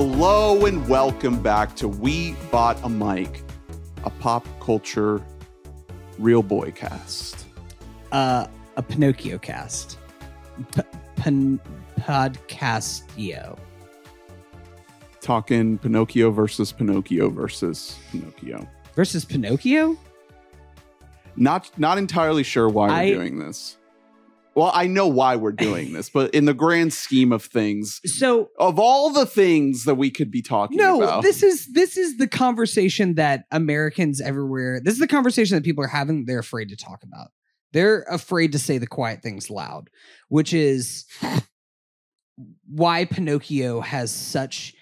Hello and welcome back to We Bought a Mic, a pop culture real boy cast. Uh, a Pinocchio cast. P- pan- podcastio. Talking Pinocchio versus Pinocchio versus Pinocchio. Versus Pinocchio? Not not entirely sure why we're doing this. Well, I know why we're doing this, but in the grand scheme of things, So of all the things that we could be talking no, about, this is this is the conversation that Americans everywhere. This is the conversation that people are having. They're afraid to talk about. They're afraid to say the quiet things loud, which is why Pinocchio has such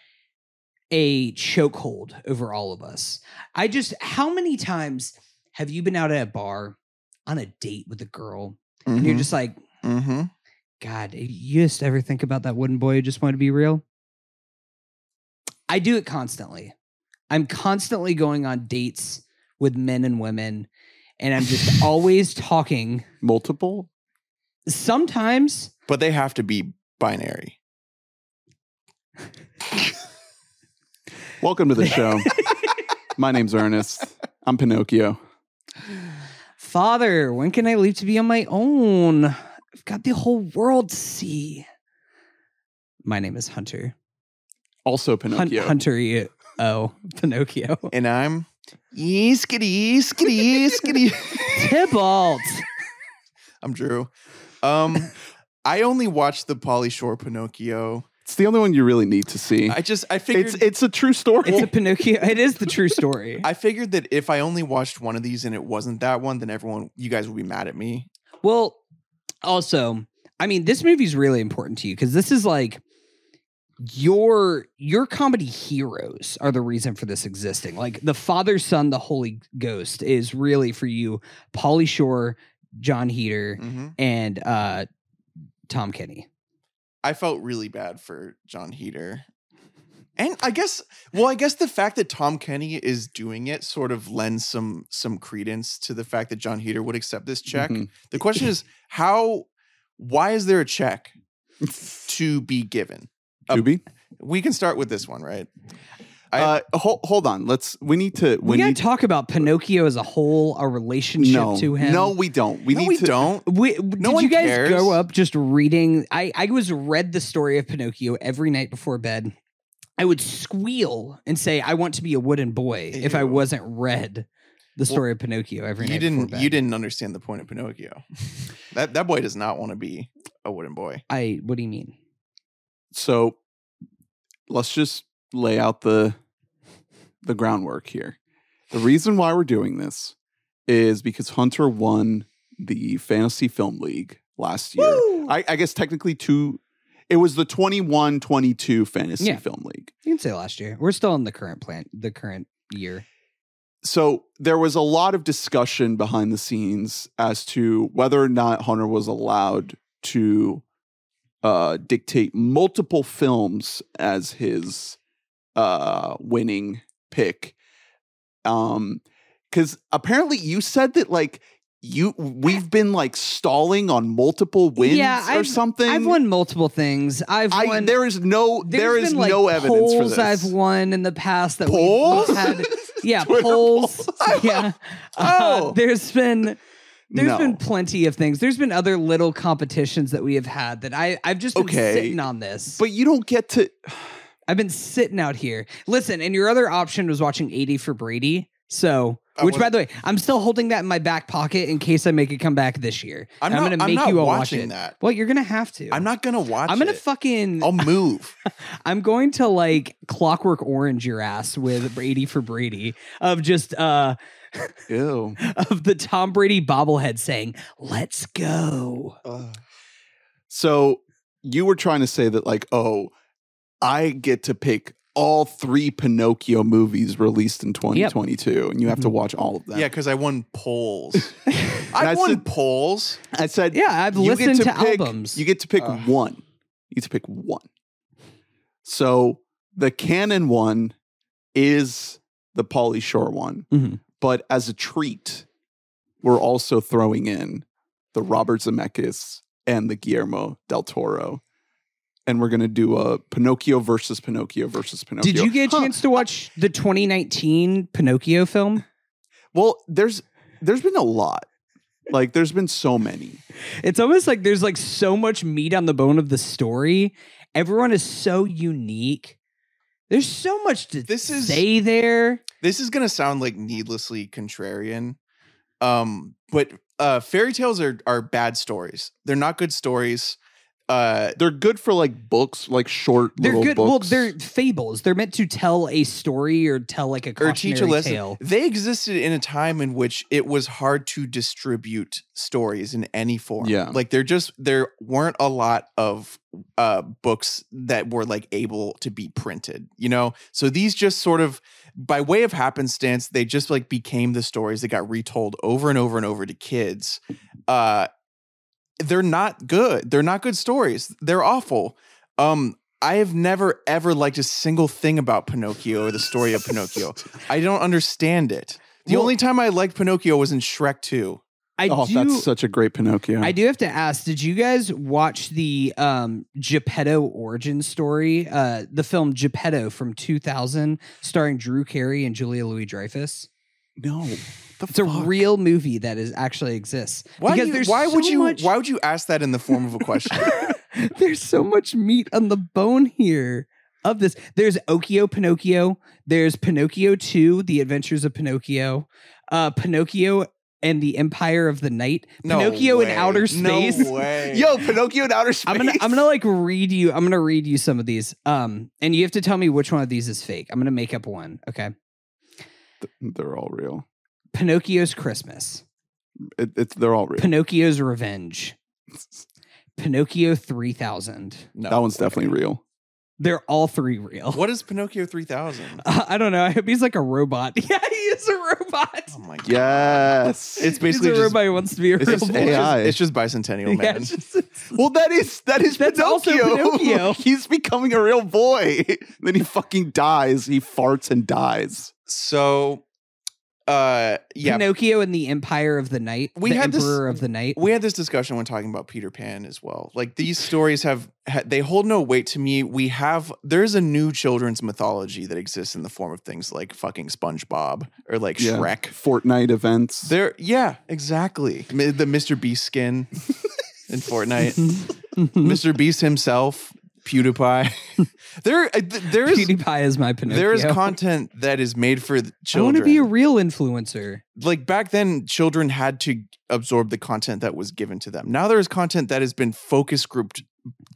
a chokehold over all of us. I just, how many times have you been out at a bar on a date with a girl and you're just like, mm-hmm. God, you just ever think about that wooden boy who just wanted to be real? I do it constantly. I'm constantly going on dates with men and women, and I'm just always talking. multiple. Sometimes, but they have to be binary. Welcome to the show. My name's Ernest. I'm Pinocchio. Father, when can I leave to be on my own? I've got the whole world to see. My name is Hunter. Also Hun- Pinocchio. Hunter, E- oh, Pinocchio. And I'm skitty skitty skitty. Tybalt. I'm Drew. Um, I only watched the Pauly Shore Pinocchio. It's the only one you really need to see. I just I figured it's it's a true story. It's a Pinocchio. It is the true story. I figured that if I only watched one of these and it wasn't that one, then everyone you guys would be mad at me. Well, also, I mean, this movie's really important to you because this is like your your comedy heroes are the reason for this existing. Like the Father, Son, the Holy Ghost is really for you, Pauly Shore, Jon Heder, hmm and uh Tom Kenny. I felt really bad for Jon Heder. And I guess, well, I guess the fact that Tom Kenny is doing it sort of lends some some credence to the fact that Jon Heder would accept this check. Mhm. The question is, how? Why is there a check to be given? to be. We can start with this one, right? I- Uh, hold, hold on. Let's. We need to. We, We, gotta need talk about Pinocchio as a whole, a relationship no, to him. No, we don't. We no, need we to. don't. We, did one you guys cares. go up just reading? I I was read the story of Pinocchio every night before bed. I would squeal and say, "I want to be a wooden boy." If I wasn't read the story of Pinocchio every You night. didn't. Before You didn't understand the point of Pinocchio. that that boy does not want to be a wooden boy. I. What do you mean? So, let's just lay out the the groundwork here. The reason why we're doing this is because Hunter won the Fantasy Film League last year. I, I guess technically two. It was the 21-22 Fantasy Yeah. Film League. You can say last year. We're still in the current plan. The current year. so there was a lot of discussion behind the scenes as to whether or not Hunter was allowed to uh, dictate multiple films as his uh, winning pick. Um, because apparently you said that like you we've been like stalling on multiple wins Yeah, or I've- something. I've won multiple things. I've I won. there is no there is like, no evidence for polls this. I've won in the past that Polls? we've had. Yeah, Twitter polls. polls? Yeah. Oh. Uh, there's been There's No. been plenty of things. There's been other little competitions that we have had that I I've just been Okay, sitting on this. but you don't get to I've been sitting out here. Listen, and your other option was watching 80 for Brady. So, which by the way, I'm still holding that in my back pocket in case I make a comeback this year. I'm not. gonna I'm make not you all watch watching it. that. Well, you're gonna have to. I'm not gonna watch. I'm going to fucking. I'll move. I'm going to like Clockwork Orange your ass with Brady for Brady of just uh ew. of the Tom Brady bobblehead saying "Let's go." So you were trying to say that, like, oh, I get to pick all three Pinocchio movies released in 2022, and you have to Mhm. watch all of them. yeah, because I won polls. I I won said- polls. I said, Yeah, I've you get listened to, pick, albums. You get to pick Ugh. one. You get to pick one. So the canon one is the Pauly Shore one, Mhm. but as a treat, we're also throwing in the Robert Zemeckis and the Guillermo del Toro and we're gonna do a Pinocchio versus Pinocchio versus Pinocchio. Did you get a Huh. chance to watch the 2019 Pinocchio film? Well, there's there's been a lot. Like there's been so many. It's almost like there's like so much meat on the bone of the story. Everyone is so unique. There's so much to This is- say there. This is gonna sound like needlessly contrarian, um, but uh, fairy tales are are bad stories. They're not good stories. Uh, They're good for like books, like short They're little good. Well, books. they're fables. They're meant to tell a story or tell like a or teach a lesson. tale. They existed in a time in which it was hard to distribute stories in any form. Yeah. Like there just there weren't a lot of uh books that were like able to be printed, you know? So these just sort of by way of happenstance, they just like became the stories that got retold over and over and over to kids. Uh they're not good. They're not good stories. They're awful. Um I have never ever liked a single thing about Pinocchio or the story of Pinocchio. I don't understand it. The Well- only time I liked Pinocchio was in Shrek 2. I oh, do. that's such a great Pinocchio. I do have to ask, did you guys watch the um Geppetto origin story? Uh the film Geppetto from 2000 starring Drew Carey and Julia Louis Dreyfus? No. It's a real movie that is actually exists. Why, because you- there's why would you much- why would you ask that in the form of a question? there's so much meat on the bone here of this. There's Okio Pinocchio. There's Pinocchio 2, The Adventures of Pinocchio. Uh Pinocchio and the Empire of the Night. No Pinocchio in outer space. No way. Yo, Pinocchio in outer space. I'm gonna I'm gonna like read you. I'm gonna read you some of these. Um, and you have to tell me which one of these is fake. I'm gonna make up one. Okay. They're all real. Pinocchio's Christmas. It, it's they're all real. Pinocchio's Revenge. Pinocchio 3000. No that one's way. definitely real. They're all three real. What is Pinocchio 3000? Uh, I don't know. I hope he's like a robot. Yeah, he is a robot. Oh my god. Yes. It's basically he's a just, robot who wants to be a it's real just, boy. it's just- AI. it's just bicentennial Yeah, man. it's just- it's- well, that is that is That's also Pinocchio. Pinocchio. He's becoming a real boy. then he fucking dies. He farts and dies. So uh yeah, Pinocchio and the Empire of the Night. We the had this- Emperor of the Night. we had this discussion when talking about Peter Pan as well. Like these stories have ha- they hold no weight to me. We have there's a new children's mythology that exists in the form of things like fucking SpongeBob or like Yeah. Shrek. Fortnite events. There, yeah, exactly. The Mr. Beast skin in Fortnite. Mr. Beast himself, PewDiePie. there, uh, there is PewDiePie is my Pinocchio. there is content that is made for children. I want to be a real influencer. like back then, children had to absorb the content that was given to them. Now there is content that has been focus grouped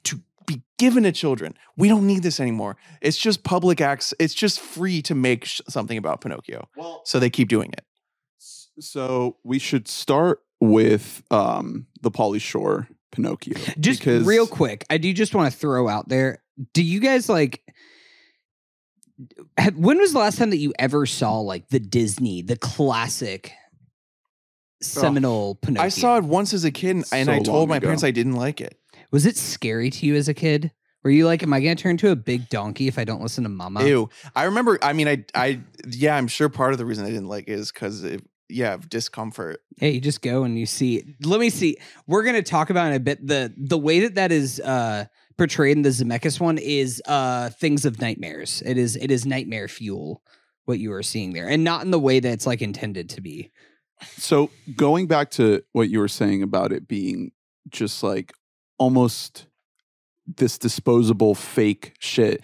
to be given to children. We don't need this anymore. It's just public acts. It's just free to make sh- something about Pinocchio. well, So they keep doing it. so we should start with um the Pauly Shore Pinocchio. Just because real quick, I do just want to throw out there. Do you guys like? Have, when was the last time that you ever saw like the Disney, the classic seminal Pinocchio? I saw it once as a kid, and, and I told my ago. parents I didn't like it. Was it scary to you as a kid? Were you like, am I going to turn into a big donkey if I don't listen to Mama? Ew. I remember. I mean, I, I, yeah, I'm sure part of the reason I didn't like it is because, yeah, of discomfort. Yeah, you just go and you see. Let me see. We're gonna talk about in a bit the the way that that is uh portrayed in the Zemeckis one is uh things of nightmares. It is it is nightmare fuel what you are seeing there, and not in the way that it's like intended to be. So going back to what you were saying about it being just like almost this disposable fake shit.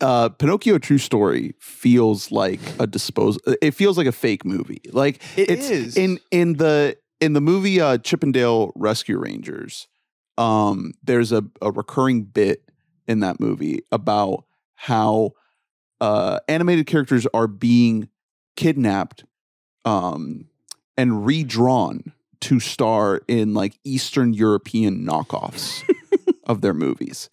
Uh, Pinocchio True Story feels like a dispose. It feels like a fake movie. Like It it's is. in in the in the movie uh, Chip 'n Dale Rescue Rangers. Um, there's a, a recurring bit in that movie about how uh, animated characters are being kidnapped um, and redrawn to star in like Eastern European knockoffs of their movies.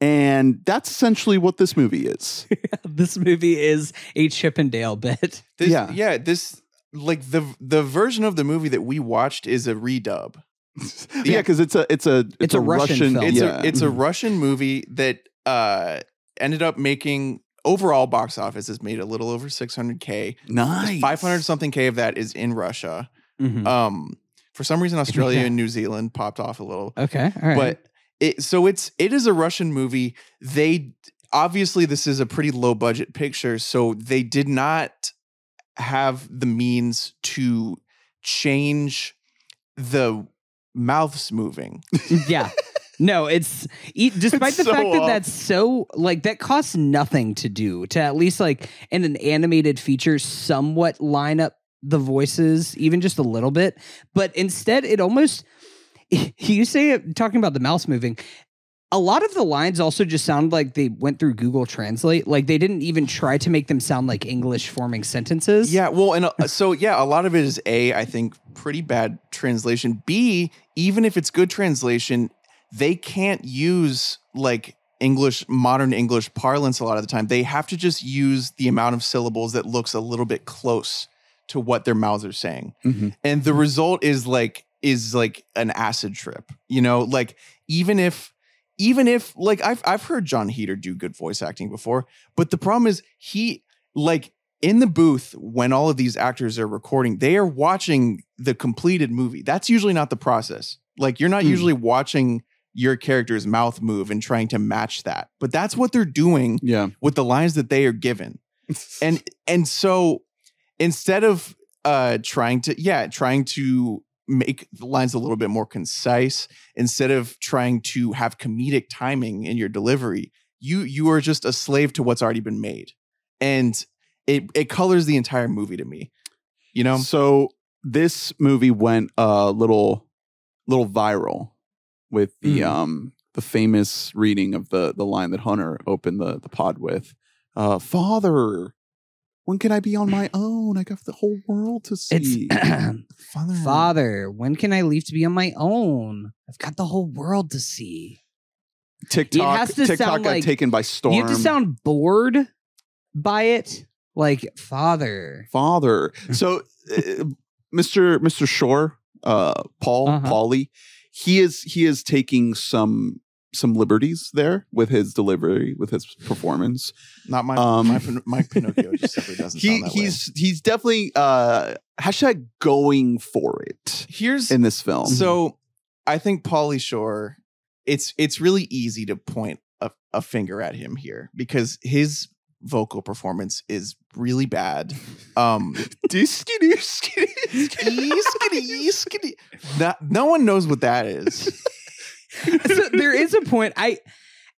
And that's essentially what this movie is. this movie is a Chip 'n Dale bit. This, Yeah. yeah, This like the the version of the movie that we watched is a redub. yeah, because it's a it's a it's, It's a Russian film. It's yeah. a it's a Russian movie that uh ended up making overall box office has made a little over 600k. nice 500 something k of that is in Russia. Mhm. Um for some reason Australia Yeah. and New Zealand popped off a little. okay, all right. But it, so it's it is a Russian movie. They obviously this is a pretty low budget picture, so they did not have the means to change the mouths moving. Mm, yeah. No, it's despite It's the so fact that off. that's so like that costs nothing to do to at least like in an animated feature somewhat line up the voices even just a little bit, but instead it almost you say it talking about the mouse moving. A lot of the lines also just sound like they went through Google Translate. Like they didn't even try to make them sound like English forming sentences. Yeah, well, and uh, so yeah, a lot of it is a I think pretty bad translation. B even if it's good translation, they can't use like English modern English parlance a lot of the time. They have to just use the amount of syllables that looks a little bit close to what their mouths are saying. Mhm. And the result is like is like an acid trip. You know, like even if even if like I've I've heard Jon Heder do good voice acting before, but the problem is he like in the booth when all of these actors are recording, they are watching the completed movie. That's usually not the process. Like you're not Hmm. usually watching your character's mouth move and trying to match that. But that's what they're doing Yeah. with the lines that they are given. And and so instead of uh trying to yeah, trying to make the lines a little bit more concise instead of trying to have comedic timing in your delivery, you you are just a slave to what's already been made. And it it colors the entire movie to me. You know? So this movie went a little little viral with the Mm. um the famous reading of the the line that Hunter opened the the pod with. Uh father, when can I be on my own? I got the whole world to see. Father, Father, when can I leave to be on my own? I've got the whole world to see. TikTok has to TikTok sound got like- taken by storm. You have to sound bored by it. Like, Father. father. So uh, Mr. Mr. Shore, uh Paul Uh-huh. Pauly, he is he is taking some some liberties there with his delivery, with his performance. not my Um, my, my Pinocchio just simply doesn't He sound that way. he's he's definitely uh hashtag going for it Here's in this film. So I think Pauly Shore, it's it's really easy to point a, a finger at him here because his vocal performance is really bad. Um Skitty, skitty, skitty, skitty, skitty. That, no one knows what that is. So there is a point I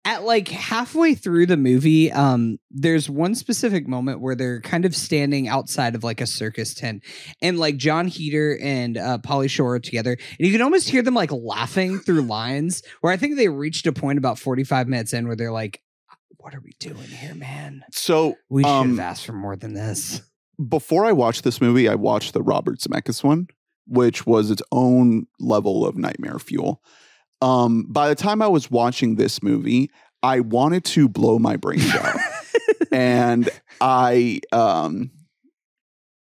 at like halfway through the movie, um, there's one specific moment where they're kind of standing outside of like a circus tent, and like Jon Heder and uh, Pauly Shore are together, and you can almost hear them like laughing through lines. Where I think they reached a point about 45 minutes in where they're like, "What are we doing here, man? So We should um, have asked for more than this." before I watched this movie, I watched the Robert Zemeckis one, which was its own level of nightmare fuel. Um, by the time I was watching this movie, I wanted to blow my brains out, and I, um,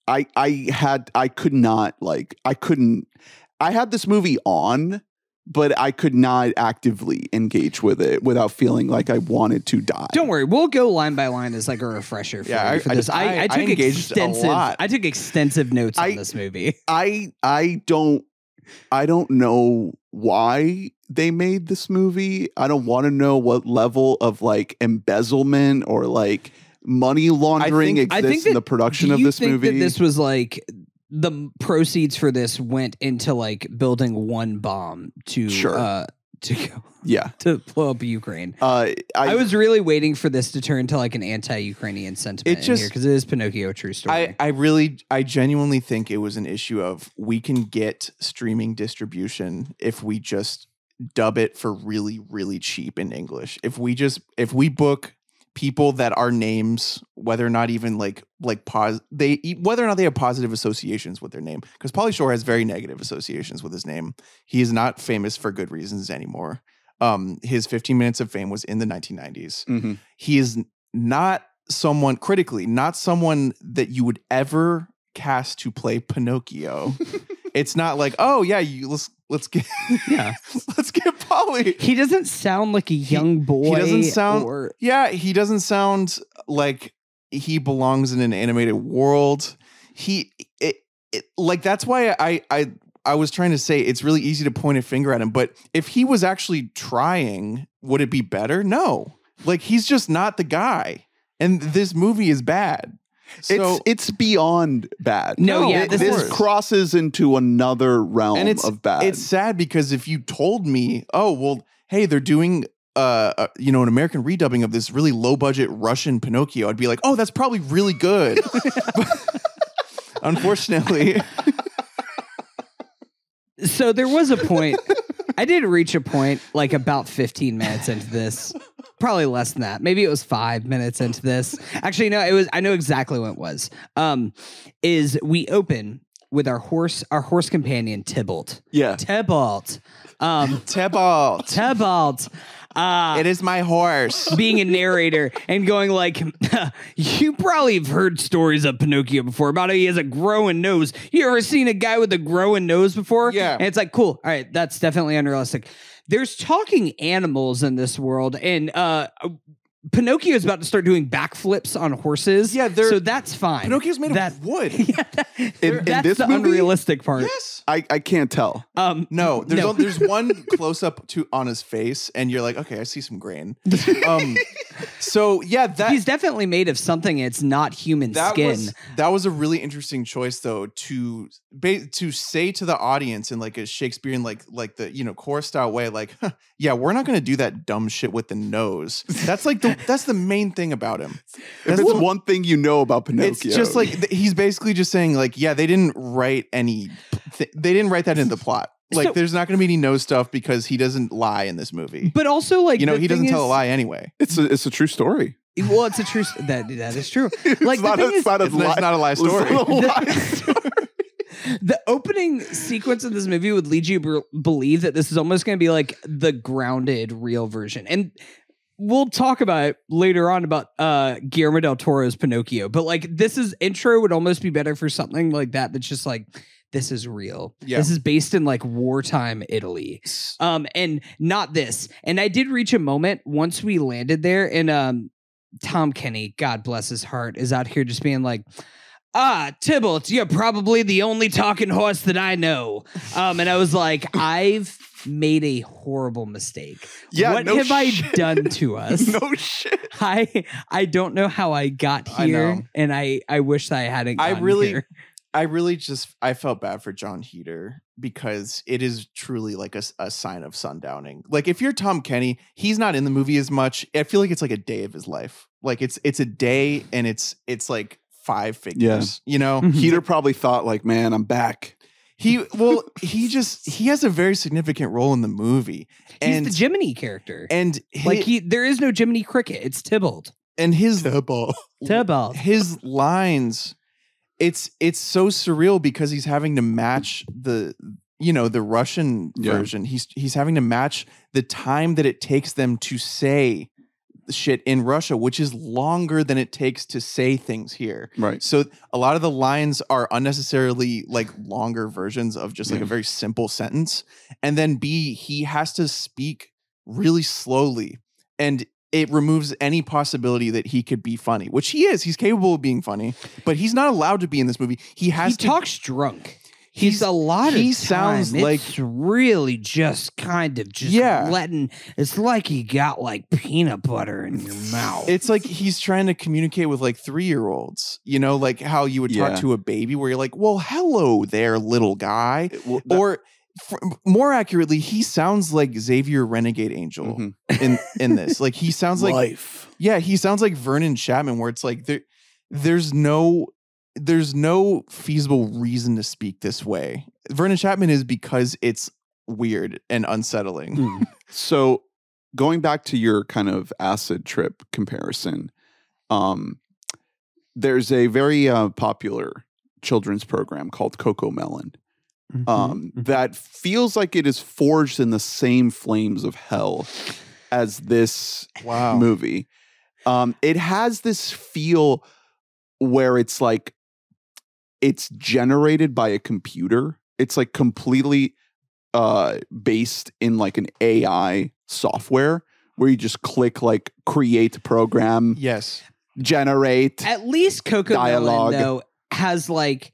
I, I had, I could not like, I couldn't. I had this movie on, but I could not actively engage with it without feeling like I wanted to die. Don't worry, we'll go line by line as like a refresher for, Yeah, I- for I- this. I, I, took a extensive. lot. I took extensive notes on this movie. I I don't I don't know why they made this movie. I don't want to know what level of like embezzlement or like money laundering think- I exists think in the production of this think movie. That this was like the proceeds for this went into like building one bomb to Sure. uh to go yeah. to blow up Ukraine. Uh, I, I, was really waiting for this to turn to like an anti-Ukrainian sentiment It in just- here because it is Pinocchio, true story. I, I really I genuinely think it was an issue of we can get streaming distribution if we just dub it for really really cheap in English. If we just if we book people that are names whether or not even like like pos they whether or not they have positive associations with their name because Pauly Shore has very negative associations with his name. He is not famous for good reasons anymore. Um his 15 minutes of fame was in the 1990s Mhm. he is not someone critically not someone that you would ever cast to play Pinocchio. it's not like, oh yeah, you let's let's get Yeah. let's get Pauly. he doesn't sound like a young boy. He doesn't sound- or Yeah, he doesn't sound like he belongs in an animated world. He it, it like that's why I I I was trying to say it's really easy to point a finger at him, but if he was actually trying, would it be better? No. Like he's just not the guy. And this movie is bad. So it's it's beyond bad. No, yeah, It- this this, crosses into another realm and it's of bad. It's sad because if you told me, oh well, hey, they're doing uh, uh you know an American redubbing of this really low budget Russian Pinocchio, I'd be like, oh, that's probably really good. Unfortunately, So there was a point. I did reach a point like about 15 minutes into this. Probably less than that. Maybe it was five minutes into this. Actually, no, it was I know exactly what it was. Um, is we open with our horse, our horse companion Tybalt. yeah. Tybalt. Um Tybalt, Tybalt. Uh it is my horse. being a narrator and going like, you probably have heard stories of Pinocchio before about how he has a growing nose. You ever seen a guy with a growing nose before? Yeah. And it's like, cool. All right, that's definitely unrealistic. There's talking animals in this world, and uh Pinocchio is about to start doing backflips on horses. Yeah, they're- so that's fine. Pinocchio's made That- of wood. yeah, that- in that's this the movie? unrealistic part. yes. I, I can't tell. Um, No, there's No. on- there's one close up to on his face, and you're like, okay, I see some grain. Um, so yeah, that he's definitely made of something. It's not human that skin. was that was a really interesting choice though to ba- to say to the audience in like a Shakespearean like like the you know chorus style way like huh, yeah we're not going to do that dumb shit with the nose that's like the that's the main thing about him If That's it's the- one thing you know about Pinocchio, it's just like he's basically just saying like yeah they didn't write any th- they didn't write that into the plot like So- there's not going to be any no stuff because he doesn't lie in this movie but also, like, you know he doesn't thing tell a lie anyway it's a, it's a true story. Well, it's a true. That that is true. Like the not, thing a, is, it's not a it's, lie. not a lie it's story not a lie The- story. the opening sequence of this movie would lead you to believe that this is almost going to be like the grounded real version, and we'll talk about it later on about uh Guillermo del Toro's Pinocchio. But like this is intro would almost be better for something like that. That's just like this is real. Yeah. This is based in like wartime Italy. um and not this and i did reach a moment once we landed there and um tom kenny god bless his heart is out here just being like ah tybalt you're probably the only talking horse that i know um and i was like i've made a horrible mistake Yeah, what no have i done to us no shit. i i don't know how i got here know. and i i wish i hadn't I really- here. I really just I felt bad for Jon Heder because it is truly like a, a sign of sundowning. Like if you're Tom Kenny, he's not in the movie as much. I feel like it's like a day of his life. Like it's it's a day and it's it's like five figures. You know. Heder probably thought like, man, I'm back. he well he just he has a very significant role in the movie, he's and the jiminy character and like he there is no jiminy cricket it's tybalt and his tybalt his lines it's it's so surreal because he's having to match the you know the russian Yeah. version he's he's having to match the time that it takes them to say shit in russia which is longer than it takes to say things here Right. so a lot of the lines are unnecessarily like longer versions of just like Yeah. a mm. very simple sentence and then b he has to speak really slowly and it removes any possibility that he could be funny which he is he's capable of being funny but he's not allowed to be in this movie he has he to talks drunk. He's, He's- a lot of he time, sounds like- it's really just kind of just Yeah. letting it's like you got like peanut butter in your mouth. it's like he's trying to communicate with like three year olds you know like how you would Yeah. talk to a baby where you're like well hello there little guy Well, that- or more accurately he sounds like xavier renegade angel Mhm. in in this like he sounds like life. Yeah, he sounds like Vernon Chapman, where it's like there, there's no, there's no feasible reason to speak this way. Vernon Chapman is because it's weird and unsettling. Hmm. So going back to your kind of acid trip comparison, um, there's a very uh, popular children's program called CoComelon Mm-hmm. um, that feels like it is forged in the same flames of hell as this Wow. movie. Um, it has this feel where it's like it's generated by a computer. It's like completely uh based in like an AI software where you just click like create program, Yes. generate. At least Coco Dialogue. Melon though has like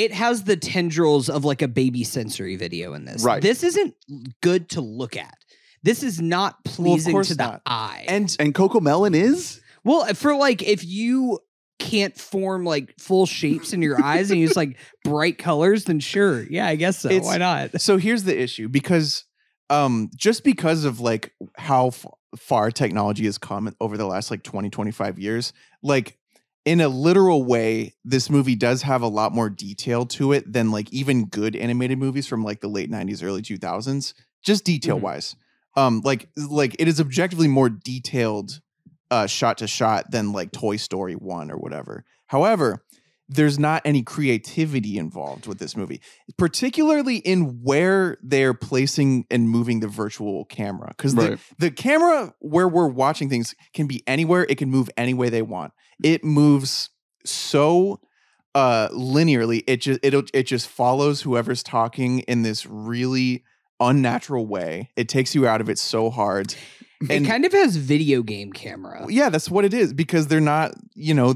it has the tendrils of like a baby sensory video in this. Right. This isn't good to look at. This is not pleasing course to the not. eye. And And CoComelon is? well, for like if you can't form like full shapes in your eyes and use like bright colors, then sure, yeah, I guess so. It's- Why not? so here's the issue because um just because of like how f- far technology has come over the last like 20 25 years like in a literal way this movie does have a lot more detail to it than like even good animated movies from like the late 90s early 2000s just detail wise. Um like like it is objectively more detailed uh shot to shot than like toy story 1 or whatever. However there's not any creativity involved with this movie particularly in where they're placing and moving the virtual camera because Right. the, the camera where we're watching things can be anywhere it can move any way they want it moves so uh linearly it just it it just follows whoever's talking in this really unnatural way it takes you out of it so hard it kind of has video game camera. yeah, that's what it is because they're not, you know,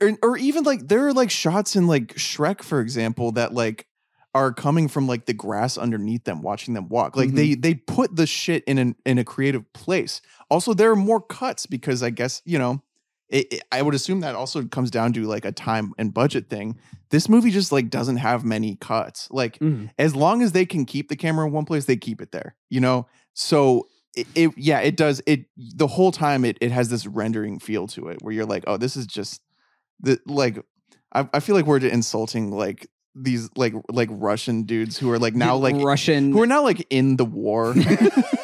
or, or even like there are like shots in like Shrek, for example, that like are coming from like the grass underneath them, watching them walk. Like they they put the shit in an in a creative place. Also, there are more cuts because I guess you know. It, it- I would assume that also comes down to like a time and budget thing. This movie just like doesn't have many cuts. Like Mhm. as long as they can keep the camera in one place, they keep it there. You know, so it, it yeah, it does. It the whole time it it has this rendering feel to it where you're like, oh, this is just the like. I, I feel like we're insulting like these like like Russian dudes who are like now like Russian. who are now like in the war.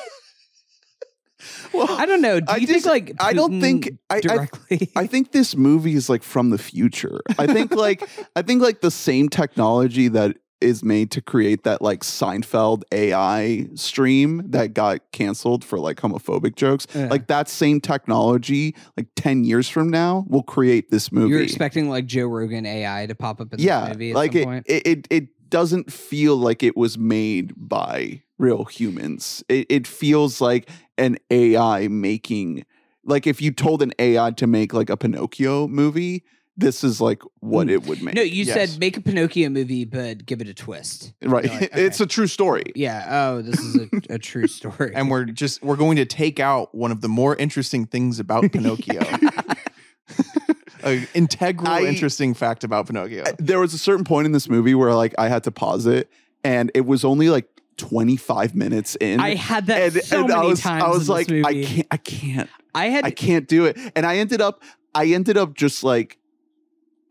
Well, I don't know. Do I you just- think like I don't think- I- I- directly? I think this movie is like from the future. I think like I think like the same technology that is made to create that like Seinfeld AI stream that got canceled for like homophobic jokes. Yeah. Like that same technology, like 10 years from now, will create this movie. You're expecting like Joe Rogan AI to pop up in yeah, movie at like some it, point. it, it, it doesn't feel like it was made by real humans. It, it feels like an AI making, like if you told an AI to make like a Pinocchio movie, this is like what Mm. it would make. no, you yes. said make a Pinocchio movie, but give it a twist. right. You're like, It's a true story. Yeah. Oh, this is a, a true story. and we're just we're going to take out one of the more interesting things about Pinocchio. An integral, I- interesting fact about Pinocchio. I- There was a certain point in this movie where like I had to pause it, and it was only like 25 minutes in. I had that and, so and many I was, times. I was like, I can't, I can't, I had. I can't do it. And I ended up, I ended up just like,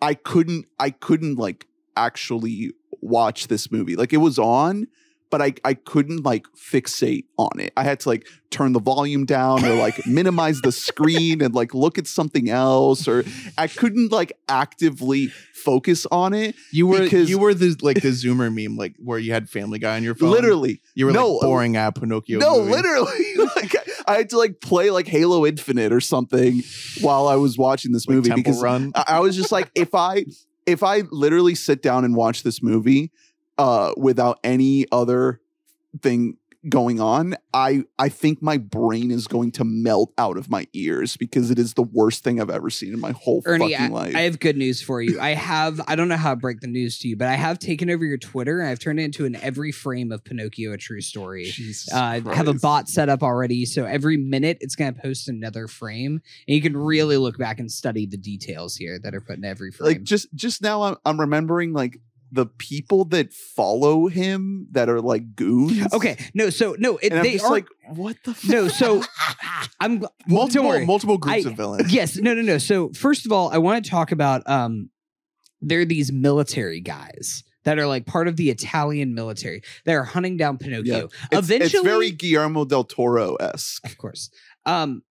I couldn't, I couldn't like actually watch this movie. Like it was on, but I, I couldn't like fixate on it. I had to like turn the volume down or like minimize the screen and like look at something else, or I couldn't like actively focus on it. you were you were the like the Zoomer meme, like where you had Family Guy on your phone. Literally, you were no, like boring at Pinocchio. No, movie. literally. like I had to like play like Halo Infinite or something while I was watching this Like movie Temple because Run. I, I was just like, if I if I literally sit down and watch this movie uh without any other thing going on, I I think my brain is going to melt out of my ears because it is the worst thing I've ever seen in my whole Ernie, I, fucking life. I have good news for you. I have, I don't know how to break the news to you, but I have taken over your Twitter and I've turned it into an every frame of Pinocchio a true story. Uh, I have a bot set up already, so every minute it's going to post another frame, and you can really look back and study the details here that are put in every frame. like just just now I'm, I'm remembering like the people that follow him that are like goons. okay, no, so no, it, and I'm they just are like, what the? Fuck? no, so I'm don't multiple worry. multiple groups I- of villains. yes, no, no, no. So first of all, I want to talk about um, there are these military guys that are like part of the Italian military that are hunting down Pinocchio. It's, Eventually, it's very Guillermo del Toro esque. of course. Um,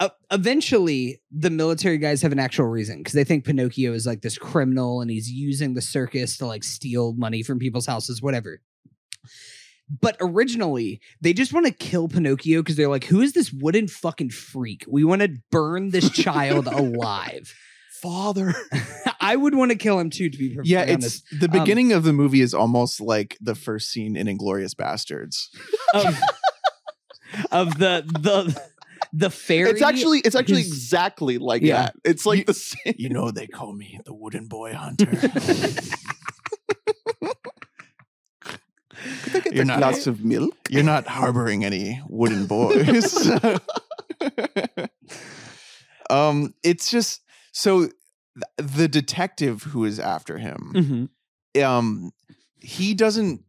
uh, eventually, the military guys have an actual reason because they think Pinocchio is like this criminal and he's using the circus to like steal money from people's houses, whatever. But originally, they just want to kill Pinocchio because they're like, who is this wooden fucking freak? We want to burn this child alive. Father. I would want to kill him too, to be perfectly Yeah, honest. it's the Um, beginning of the movie is almost like the first scene in Inglourious Basterds. Of, of the the the fairy. It's actually it's actually exactly like yeah. that. It's like you, the same. You know they call me the wooden boy hunter. you're not, glass of milk? You're not harboring any wooden boys. um, it's just so the detective who is after him, mm-hmm. um, he doesn't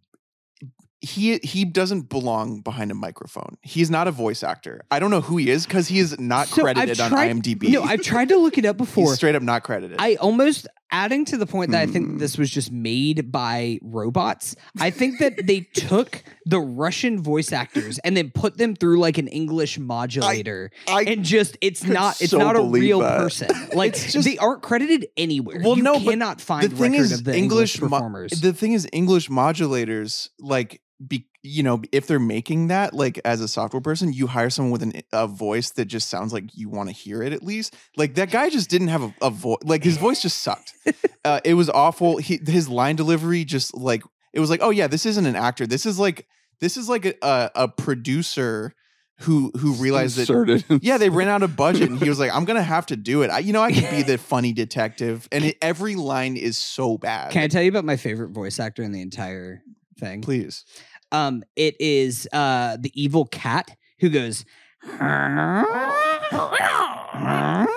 he he doesn't belong behind a microphone. He's not a voice actor. I don't know who he is because he is not So credited on IMDb. No, I've tried to look it up He's before. straight up not credited. I almost adding to the point that I think Hmm. this was just made by robots. I think that they took the Russian voice actors and then put them through like an English modulator I and just it's not it's so not a real that. person. Like just- they aren't credited anywhere. Well, you no, cannot find the thing record is of the English, English, mo- performers. the thing is English modulators like be you know if they're making that like as a software person you hire someone with an, a voice that just sounds like you want to hear it at least like that guy just didn't have a, a voice like his voice just sucked uh, it was awful he, his line delivery just like it was like oh yeah this isn't an actor this is like this is like a, a, producer who who realized that inserted. yeah, they ran out of budget, and he was like, "I'm gonna have to do it." I, you know, I could be the funny detective, and it, every line is so bad. Can I tell you about my favorite voice actor in the entire thing? Please, Um, it is uh the evil cat who goes a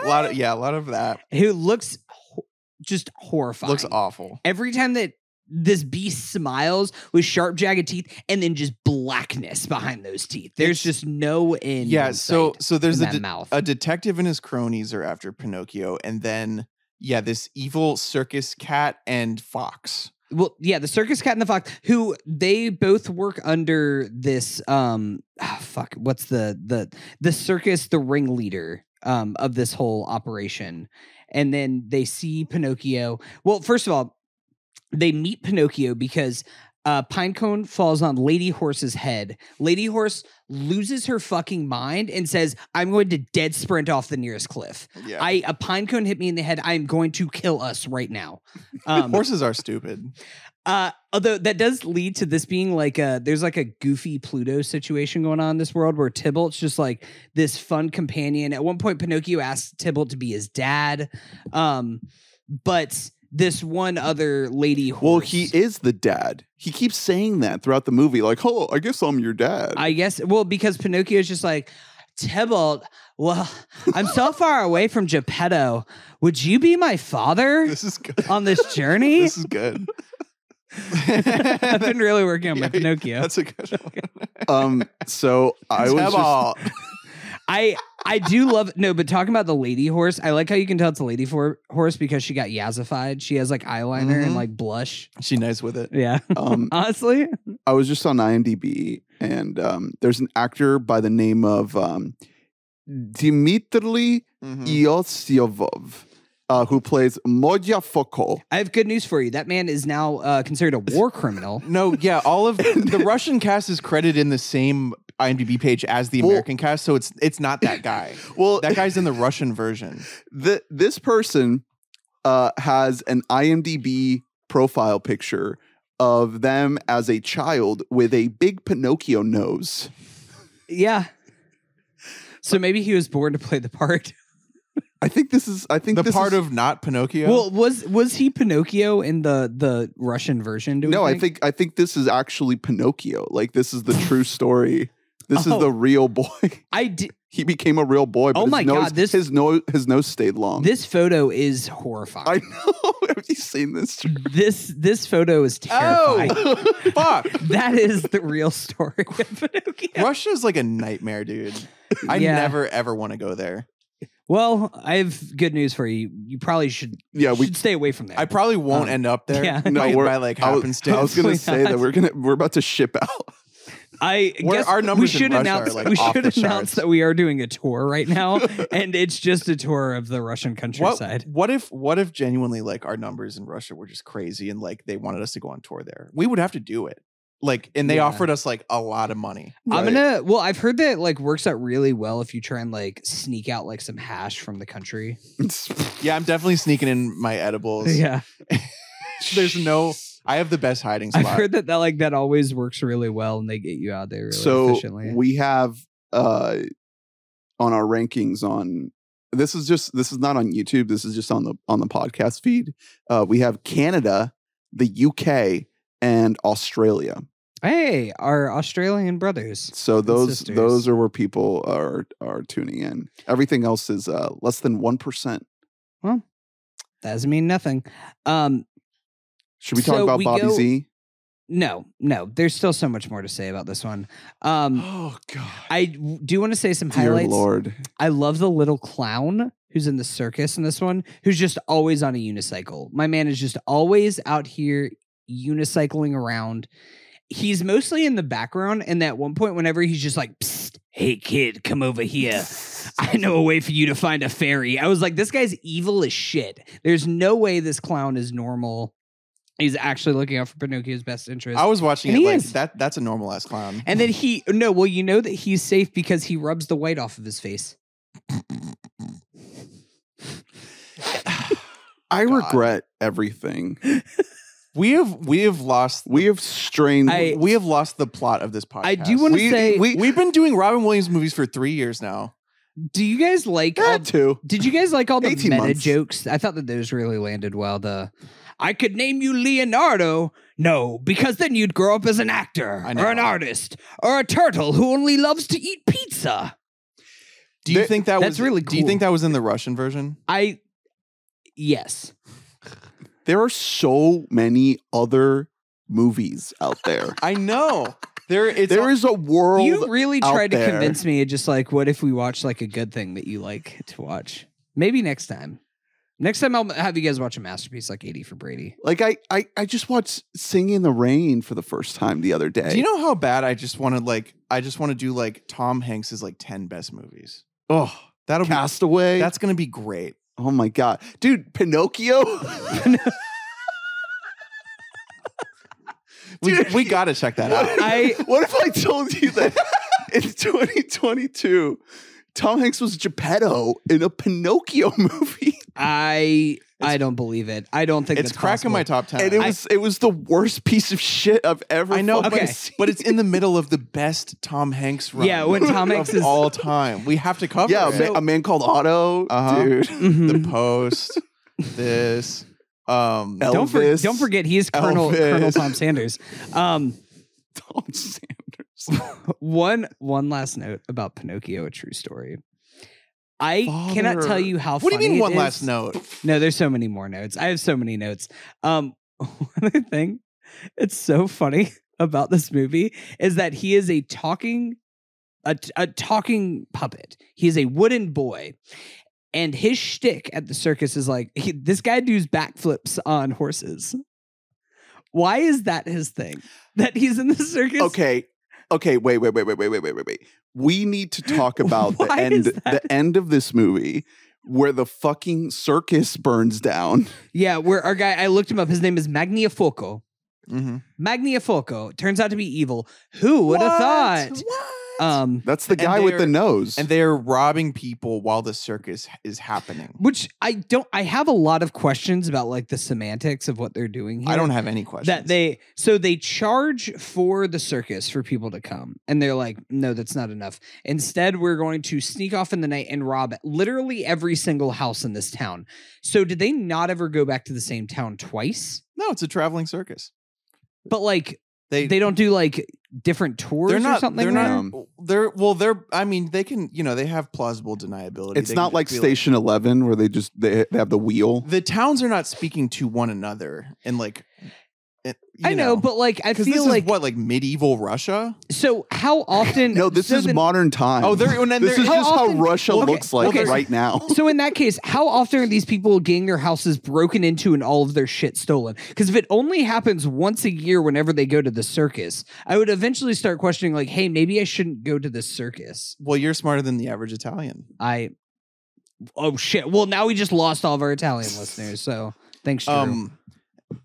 lot of yeah, a lot of that who looks ho- just horrifying. looks awful. Every time that this beast smiles with sharp, jagged teeth, and then just blackness behind those teeth. There's just no end. Yeah, so so there's a, de- mouth. a detective and his cronies are after Pinocchio, and then yeah, this evil circus cat and fox. Well, yeah, the circus cat and the fox, who they both work under this. Um, ah, fuck, what's the the the circus, the ringleader um of this whole operation, and then they see Pinocchio. Well, first of all, they meet Pinocchio because uh, Pinecone falls on Lady Horse's head. Lady Horse loses her fucking mind and says, "I'm going to dead sprint off the nearest cliff. Yeah, I a pinecone hit me in the head. I'm going to kill us right now." Um, horses are stupid. uh, although that does lead to this being like a there's like a goofy Pluto situation going on in this world where Tybalt's just like this fun companion. At one point, Pinocchio asks Tybalt to be his dad, um, but this one other lady. Horse, well, he is the dad. He keeps saying that throughout the movie, like, "Oh, I guess I'm your dad." I guess well because Pinocchio is just like Tybalt. Well, I'm so far away from Geppetto. Would you be my father This is good. on this journey? this is good. I've been really working on my Yeah, Pinocchio. That's a good one. um, so I was just. I I do love no, but talking about the lady horse, I like how you can tell it's a lady for, horse because she got yazified. She has like eyeliner and Mhm. like blush. she nice with it. Yeah, um, honestly, I was just on IMDb, and um, there's an actor by the name of um, Dmitry Mhm. Iosyovov, uh, who plays Modya Foko. I have good news for you. That man is now uh, considered a war criminal. No, yeah, all of the Russian cast is credited in the same IMDb page as the Well- American cast, so it's it's not that guy. Well, That guy's in the Russian version. the, this person uh, has an IMDb profile picture of them as a child with a big Pinocchio nose. Yeah. So maybe he was born to play the part. I think this is. I think The this part is, of not Pinocchio. Well, was was he Pinocchio in the the Russian version? Do we No, I think? think I think this is actually Pinocchio. Like this is the true story. This Oh. is the oh. real boy. I did. he became a real boy. But Oh my nose, God, this- his nose his nose stayed long. This photo is horrifying. I know. Have you seen this? this this photo is terrifying. oh, fuck! That is the real story of Pinocchio. Russia's like a nightmare, dude. I Yeah. never ever want to go there. Well, I have good news for you. You probably should yeah, we. should stay away from there. I probably won't Um, end up there. yeah. No, by, we're- by like I was, happenstance. I was gonna say that we're gonna we're about to ship out. I We're- guess our we numbers in should announce like, we should announce that we are doing a tour right now, and it's just a tour of the Russian what, countryside. what if what if genuinely like our numbers in Russia were just crazy and like they wanted us to go on tour there? We would have to do it. Like and they Yeah. offered us like a lot of money. I'm gonna. Well, I've heard that like works out really well if you try and like sneak out like some hash from the country. Yeah, I'm definitely sneaking in my edibles. Yeah, There's no I have the best hiding spot. I've heard that that like that always works really well, and they get you out there really so efficiently. we have uh on our rankings on this is just this is not on YouTube. This is just on the on the podcast feed. Uh, we have Canada, the UK, and Australia. Hey, our Australian brothers. So those sisters. those are where people are are tuning in. Everything else is uh, less than one percent. Well, That doesn't mean nothing. Um, Should we talk So about we Bobby go- Z? no, no. There's still so much more to say about this one. Um, Oh God, I do want to say some dear highlights. Lord! I love the little clown who's in the circus in this one, who's just always on a unicycle. My man is just always out here unicycling around. He's mostly in the background, and at one point, whenever he's just like, Psst, "Hey kid, come over here. I know a way for you to find a fairy." I was like, "This guy's evil as shit." There's no way this clown is normal. He's actually looking out for Pinocchio's best interest. I was watching And it like is. that. That's a normal ass clown. and then he no, well, you know that he's safe because he rubs the white off of his face. I God. regret everything. we have we have lost We have strained. I- we have lost the plot of this podcast. I do want to We- say, we- We've been doing Robin Williams movies for three years now. do you guys like all that too. Did you guys like all the 18 meta months. jokes? I thought that those really landed well. The I could name you Leonardo. No, because then you'd grow up as an actor I or an artist or a turtle who only loves to eat pizza. Do you There- think that that's was really Do you cool. think that was in the Russian version? I yes. There are so many other movies out there. I know. There it's there is a world. You really tried to there. convince me. Just like, what if we watch like a good thing that you like to watch? Maybe next time. Next time I'll have you guys watch a masterpiece like 80 for Brady. like I, I, I just watched Singing in the Rain for the first time the other day. Do you know how bad I just want to like I just want to do like Tom Hanks's like 10 best movies. Oh, That'll be Castaway. that's going to be great. Oh my god, dude, Pinocchio. We, Dude. we got to check that What out. if- I- what if I told you that in 2022, Tom Hanks was Geppetto in a Pinocchio movie, I I don't believe it. I don't think It's that's cracking my top 10. and it I- was it was the worst piece of shit I've ever. I know, fucking Okay, seen. but it's in the middle of the best Tom Hanks run. Yeah, when Tom of Hanks is- all time. We have to cover yeah, a, it. ma- a man called Otto, Uh-huh. dude. Mhm. the post, this, um, El- don't, for, Elvis. don't forget he is Colonel Elvis. Colonel Tom Sanders. Um, Tom Sanders. one one last note about Pinocchio, a true story. I cannot tell you how. Funny. What do you mean one is. last note? No, there's so many more notes. I have so many notes. Um, one thing, it's so funny about this movie is that he is a talking, a, a talking puppet. He is a wooden boy, and his shtick at the circus is like he, this guy does backflips on horses. Why is that his thing? That he's in the circus? Okay. Okay, wait, wait, wait, wait, wait, wait, wait, wait, wait. We need to talk about the end the end of this movie where the fucking circus burns down. Yeah, where our guy, I looked him up. His name is Mangiafuoco. Mm-hmm. Mangiafuoco turns out to be evil. Who would have thought? Um, That's the guy with the nose. And they're robbing people while the circus is happening. which I don't. I have a lot of questions about like the semantics of what they're doing here. I don't have any questions. that they so they charge for the circus for people to come and they're like no that's not enough instead we're going to sneak off in the night and rob literally every single house in this town so did they not ever go back to the same town twice no, it's a traveling circus. but like They they don't do like different tours they're or not something they're there? not they're well they're I mean they can you know they have plausible deniability. it's They not like be Station Eleven where they just they, they have the wheel. the towns are not speaking to one another and like it, you i know, but like i feel this like is what like medieval Russia. so how often No, this so is then- modern time. Oh, they're and then this is how just often- how Russia okay, looks like okay. right now. So in that case, how often are these people getting their houses broken into and all of their shit stolen? Because if it only happens once a year whenever they go to the circus, I would eventually start questioning like, hey, maybe I shouldn't go to the circus. well, you're smarter than the average Italian. I Oh shit. Well now we just lost all of our Italian listeners, so thanks, Drew. Um,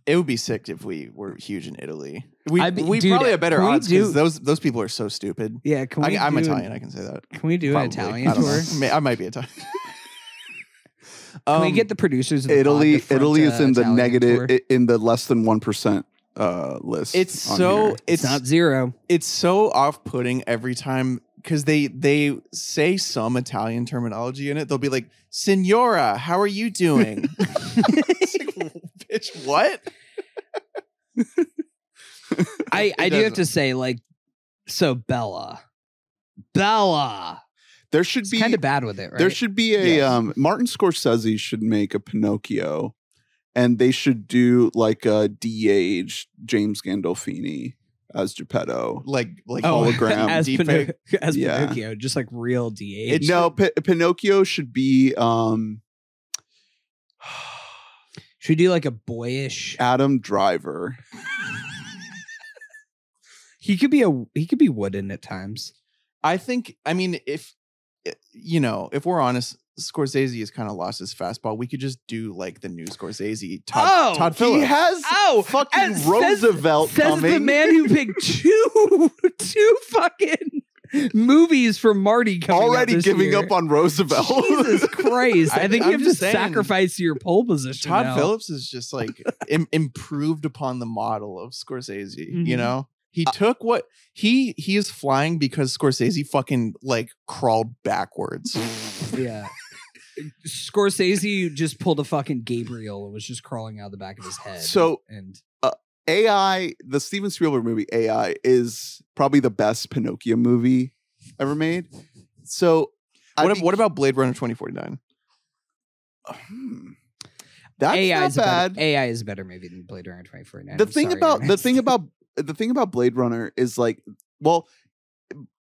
it would be sick if we were huge in Italy. We I'd be- we dude, probably have better can we odds because those those people are so stupid. yeah, can we I, I'm do- Italian. I can say that. Can we do Probably. an Italian I don't tour? May- I might be Italian. Can we Um, get the producers of the pod Italy, to front, Italy is uh, in the Italian negative, tour? i- in the less than one percent uh, list. It's on so here. it's it's not zero. it's so off-putting every time because they they say some Italian terminology in it. They'll be like, "Signora, how are you doing?" It's like, Bitch, what? I I do have to say like so Bella, Bella, there should it's be kind of bad with it, right? there should be a Yes. um Martin Scorsese should make a Pinocchio and they should do like a de-aged James Gandolfini as Geppetto. like like oh, hologram as, deep fake. as Yeah. Pinocchio, just like real DH. It no, P- Pinocchio should be um should we do like a boyish? Adam Driver. He could be a he could be wooden at times. I think. I mean, if eh, you know, if we're honest, Scorsese has kind of lost his fastball. We could just do like the new Scorsese. Todd, Oh, Todd He Phillips. has Oh, fucking and says- Roosevelt Says coming. the man who picked two two fucking movies from Marty coming out already this giving year. up on Roosevelt. Jesus Christ! I, I- think I'm you have to saying, sacrifice your pole position. Todd now. Phillips is just like Im- improved upon the model of Scorsese. You Mhm. know, he Uh, took what he he is flying because Scorsese fucking like crawled backwards. Yeah. Scorsese just pulled a fucking Gabriel and was just crawling out of the back of his head. So- and AI, the Steven Spielberg movie AI is probably the best Pinocchio movie ever made. So, what, be- what about Blade Runner twenty forty nine? Hmm. That's AI not is a better, bad. AI is a better movie than Blade Runner 2049. the I'm thing sorry, about the thing about the thing about Blade Runner is like, well,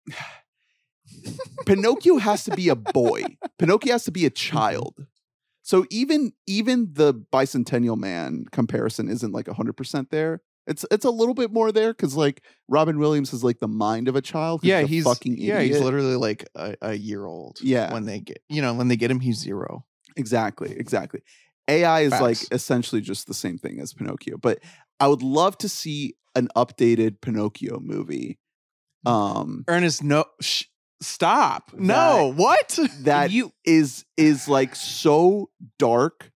Pinocchio has to be a boy. Pinocchio has to be a child. So even even the bicentennial man comparison isn't like 100% there. It's it's a little bit more there cuz like Robin Williams is like the mind of a child. Yeah, he's fucking yeah, he's literally like a, a year old. Yeah. when they get you know when they get him, he's zero. Exactly, exactly. AI is like essentially just the same thing as Pinocchio, but I would love to see an updated Pinocchio movie. Um Ernest, no, sh- stop. No, what? that you is is like so dark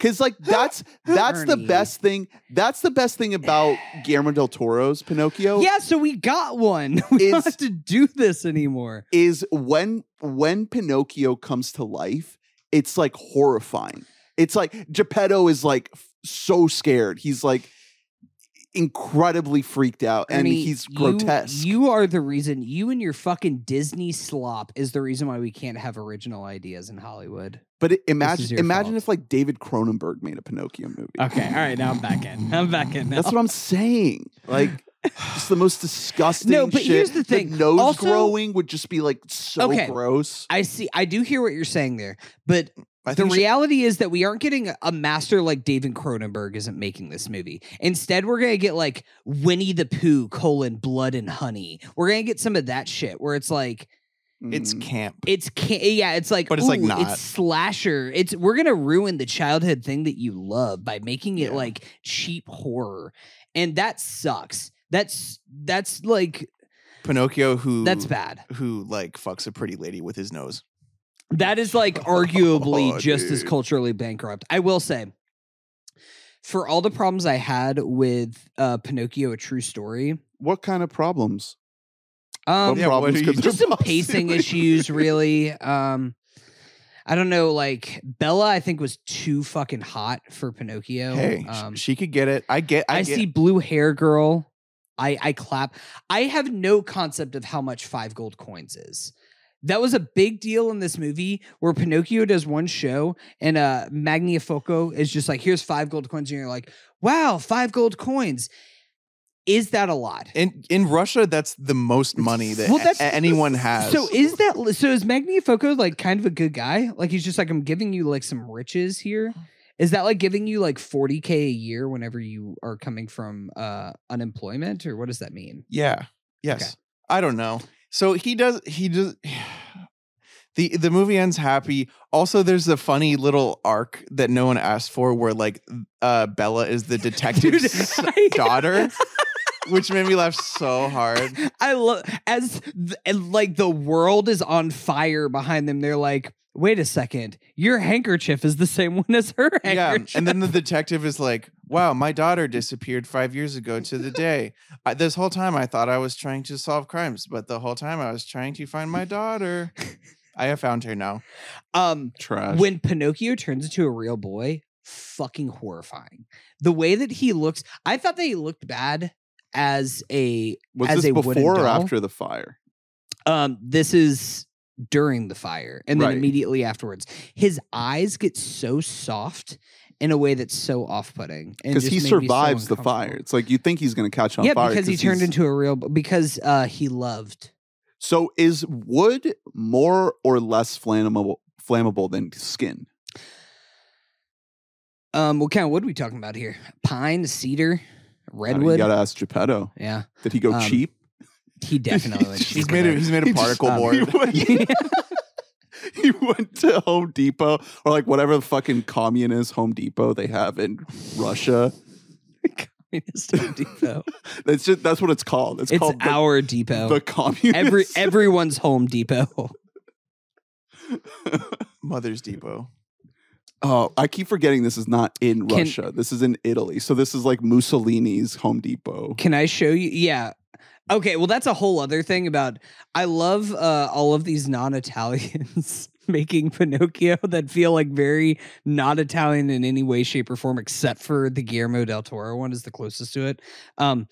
cuz like that's that's the best thing that's the best thing about Guillermo del Toro's Pinocchio Yeah, so we got one. We don't Is- have to do this anymore. is when when Pinocchio comes to life it's like horrifying it's like Geppetto is like f- so scared he's like incredibly freaked out and Ernie, he's grotesque You, are the reason. You and your fucking Disney slop is the reason why we can't have original ideas in Hollywood. but it, is imagine imagine fault. if like David Cronenberg made a Pinocchio movie Okay, all right. Now I'm back in. I'm back in. Now. That's what I'm saying. Like, it's the most disgusting. No, but shit. here's the thing. nose Also- growing would just be like so Okay. gross. I see. I do hear what you're saying there, but I the think we should- reality is that we aren't getting a- a master like David Cronenberg isn't making this movie. Instead, we're gonna get like Winnie the Pooh colon blood and honey. We're gonna get some of that shit where it's like it's Mm. camp. it's ca- yeah, it's like But it's, like, not. it's slasher. It's we're gonna ruin the childhood thing that you love by making it Yeah. like cheap horror, and that sucks. That's that's like Pinocchio, who that's bad. who like fucks a pretty lady with his nose. That is like arguably Oh, just as culturally bankrupt. I will say, for all the problems I had with uh, Pinocchio, a true story, What kind of problems? um, yeah, what problems are could you- there just some possibly pacing issues, really. Um, I don't know. Like Bella, I think was too fucking hot for Pinocchio. Hey, um, she could get it. I get. I, I, get, see blue hair girl. I I clap. I have no concept of how much five gold coins is. That was a big deal in this movie where Pinocchio does one show and uh Magnifico is just like, here's five gold coins, and you're like, wow, five gold coins. Is that a lot? In in Russia, that's the most money that Well, that's- anyone has. So is that so? Is Magnifico like kind of a good guy? Like he's just like I'm giving you like some riches here. Is that like giving you like 40k a year whenever you are coming from uh unemployment, or what does that mean? Yeah. Yes. I don't know. So he does. He does. The, the movie ends happy. Also, there's a funny little arc that no one asked for, where like uh, Bella is the detective's I- daughter, which made me laugh so hard. I love as th- and, like the world is on fire behind them. They're like, wait a second, your handkerchief is the same one as her Yeah, and then the detective is like, "Wow, my daughter disappeared five years ago to the day. I, this whole time, I thought I was trying to solve crimes, but the whole time I was trying to find my daughter. I have found her now. um, Trash. when Pinocchio turns into a real boy, fucking horrifying. The way that he looks, I thought that he looked bad as a Was as this a before or doll. after the fire? um this is during the fire and then Right. immediately afterwards. His eyes get so soft in a way that's so off-putting Because he made me so survives the fire. It's like you think he's going to catch on yeah, fire. because he turned into a real because uh he loved So is wood more or less flammable flammable than skin? um what kind of wood we talking about here? Pine, cedar, I don't redwood. You got to ask Geppetto. yeah. Did he go Um, cheap? He definitely went He's made a he's made He a just- particle um, board. He went, to Home Depot or like whatever the fucking communist Home Depot they have in Russia. Communist Home Depot. That's just that's what it's called. It's, It's called the, our depot. the communist. Every everyone's Home Depot. Mother's Depot. oh, I keep forgetting this is not in Can- Russia. This is in Italy. So this is like Mussolini's Home Depot. Can I show you? Yeah. Okay, well that's a whole other thing about I love uh all of these non-Italians making Pinocchio that feel like very not Italian in any way shape or form except for the Guillermo del Toro one is the closest to it. Um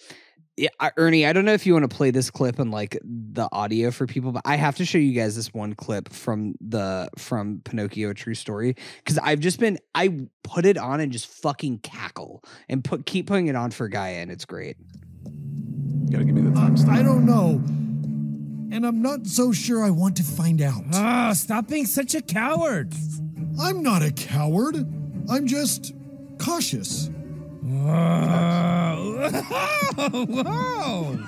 yeah, Ernie, I don't know if you want to play this clip and like the audio for people, but I have to show you guys this one clip from the from Pinocchio a true story because I've just been I put it on and just fucking cackle and put keep putting it on for Gaia and it's great. You gotta give me the Uh, time. I don't know. And I'm not so sure I want to find out. Ah, stop being such a coward. I'm not a coward. I'm just cautious. Ah, whoa.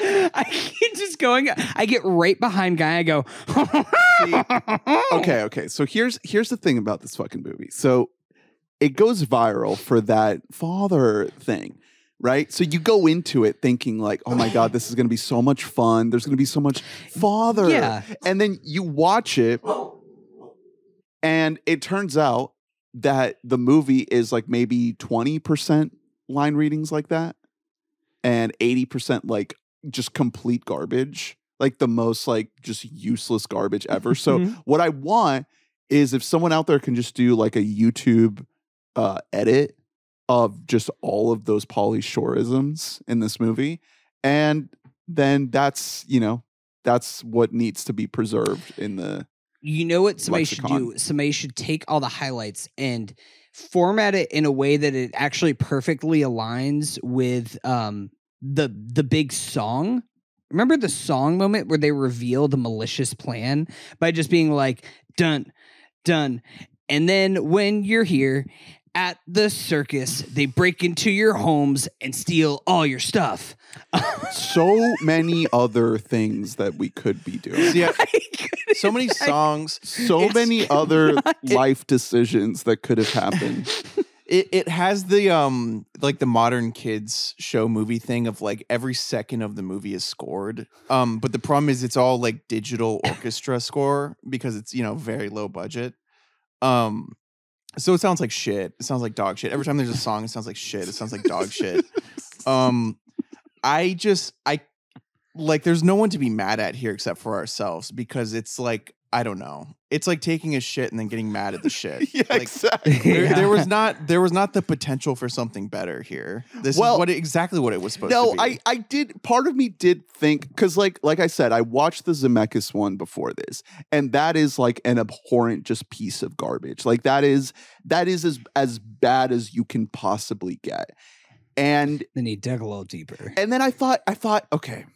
I keep just going. I get right behind guy. I go. okay, okay. So here's here's the thing about this fucking movie. So it goes viral for that father thing, right? So you go into it thinking like, "Oh my god, this is going to be so much fun. There's going to be so much father." Yeah. And then you watch it and it turns out that the movie is like maybe 20% line readings like that and 80% like just complete garbage like the most like just useless garbage ever so Mhm. what i want is if someone out there can just do like a youtube uh edit of just all of those Pauly Shoreisms in this movie and then that's you know that's what needs to be preserved in the You know what somebody should do? Somebody should take all the highlights and format it in a way that it actually perfectly aligns with um the the big song. Remember the song moment where they reveal the malicious plan by just being like done done. And then when you're here at the circus, they break into your homes and steal all your stuff. so many other things that we could be doing See, I- I couldn't- so many I- songs. so many other not- life decisions that could have happened It it has the um like the modern kids show movie thing of like every second of the movie is scored. Um, but the problem is it's all like digital orchestra score because it's you know very low budget. Um, so it sounds like shit. It sounds like dog shit. Every time there's a song, it sounds like shit. It sounds like dog shit. Um, I just I like there's no one to be mad at here except for ourselves because it's like I don't know. It's like taking a shit and then getting mad at the shit. yeah Like, exactly there, Yeah. there was not there was not the potential for something better here. This Well- is what it- exactly what it was supposed no to be. No, I i did part of me did think because like like i said i watched the zemeckis one before this and that is like an abhorrent just piece of garbage like that is that is as as bad as you can possibly get and Then he dug a little deeper. and then i thought i thought okay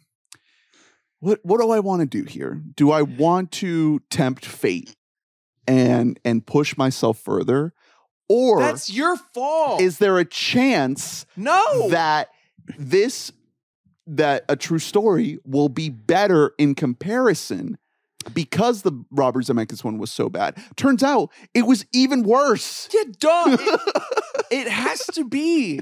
what what do i want to do here do i mm. want to tempt fate and and push myself further or That's your fault. is there a chance no that this that a true story will be better in comparison because the Robert Zemeckis one was so bad. Turns out it was even worse. Yeah, duh. It, it has to be.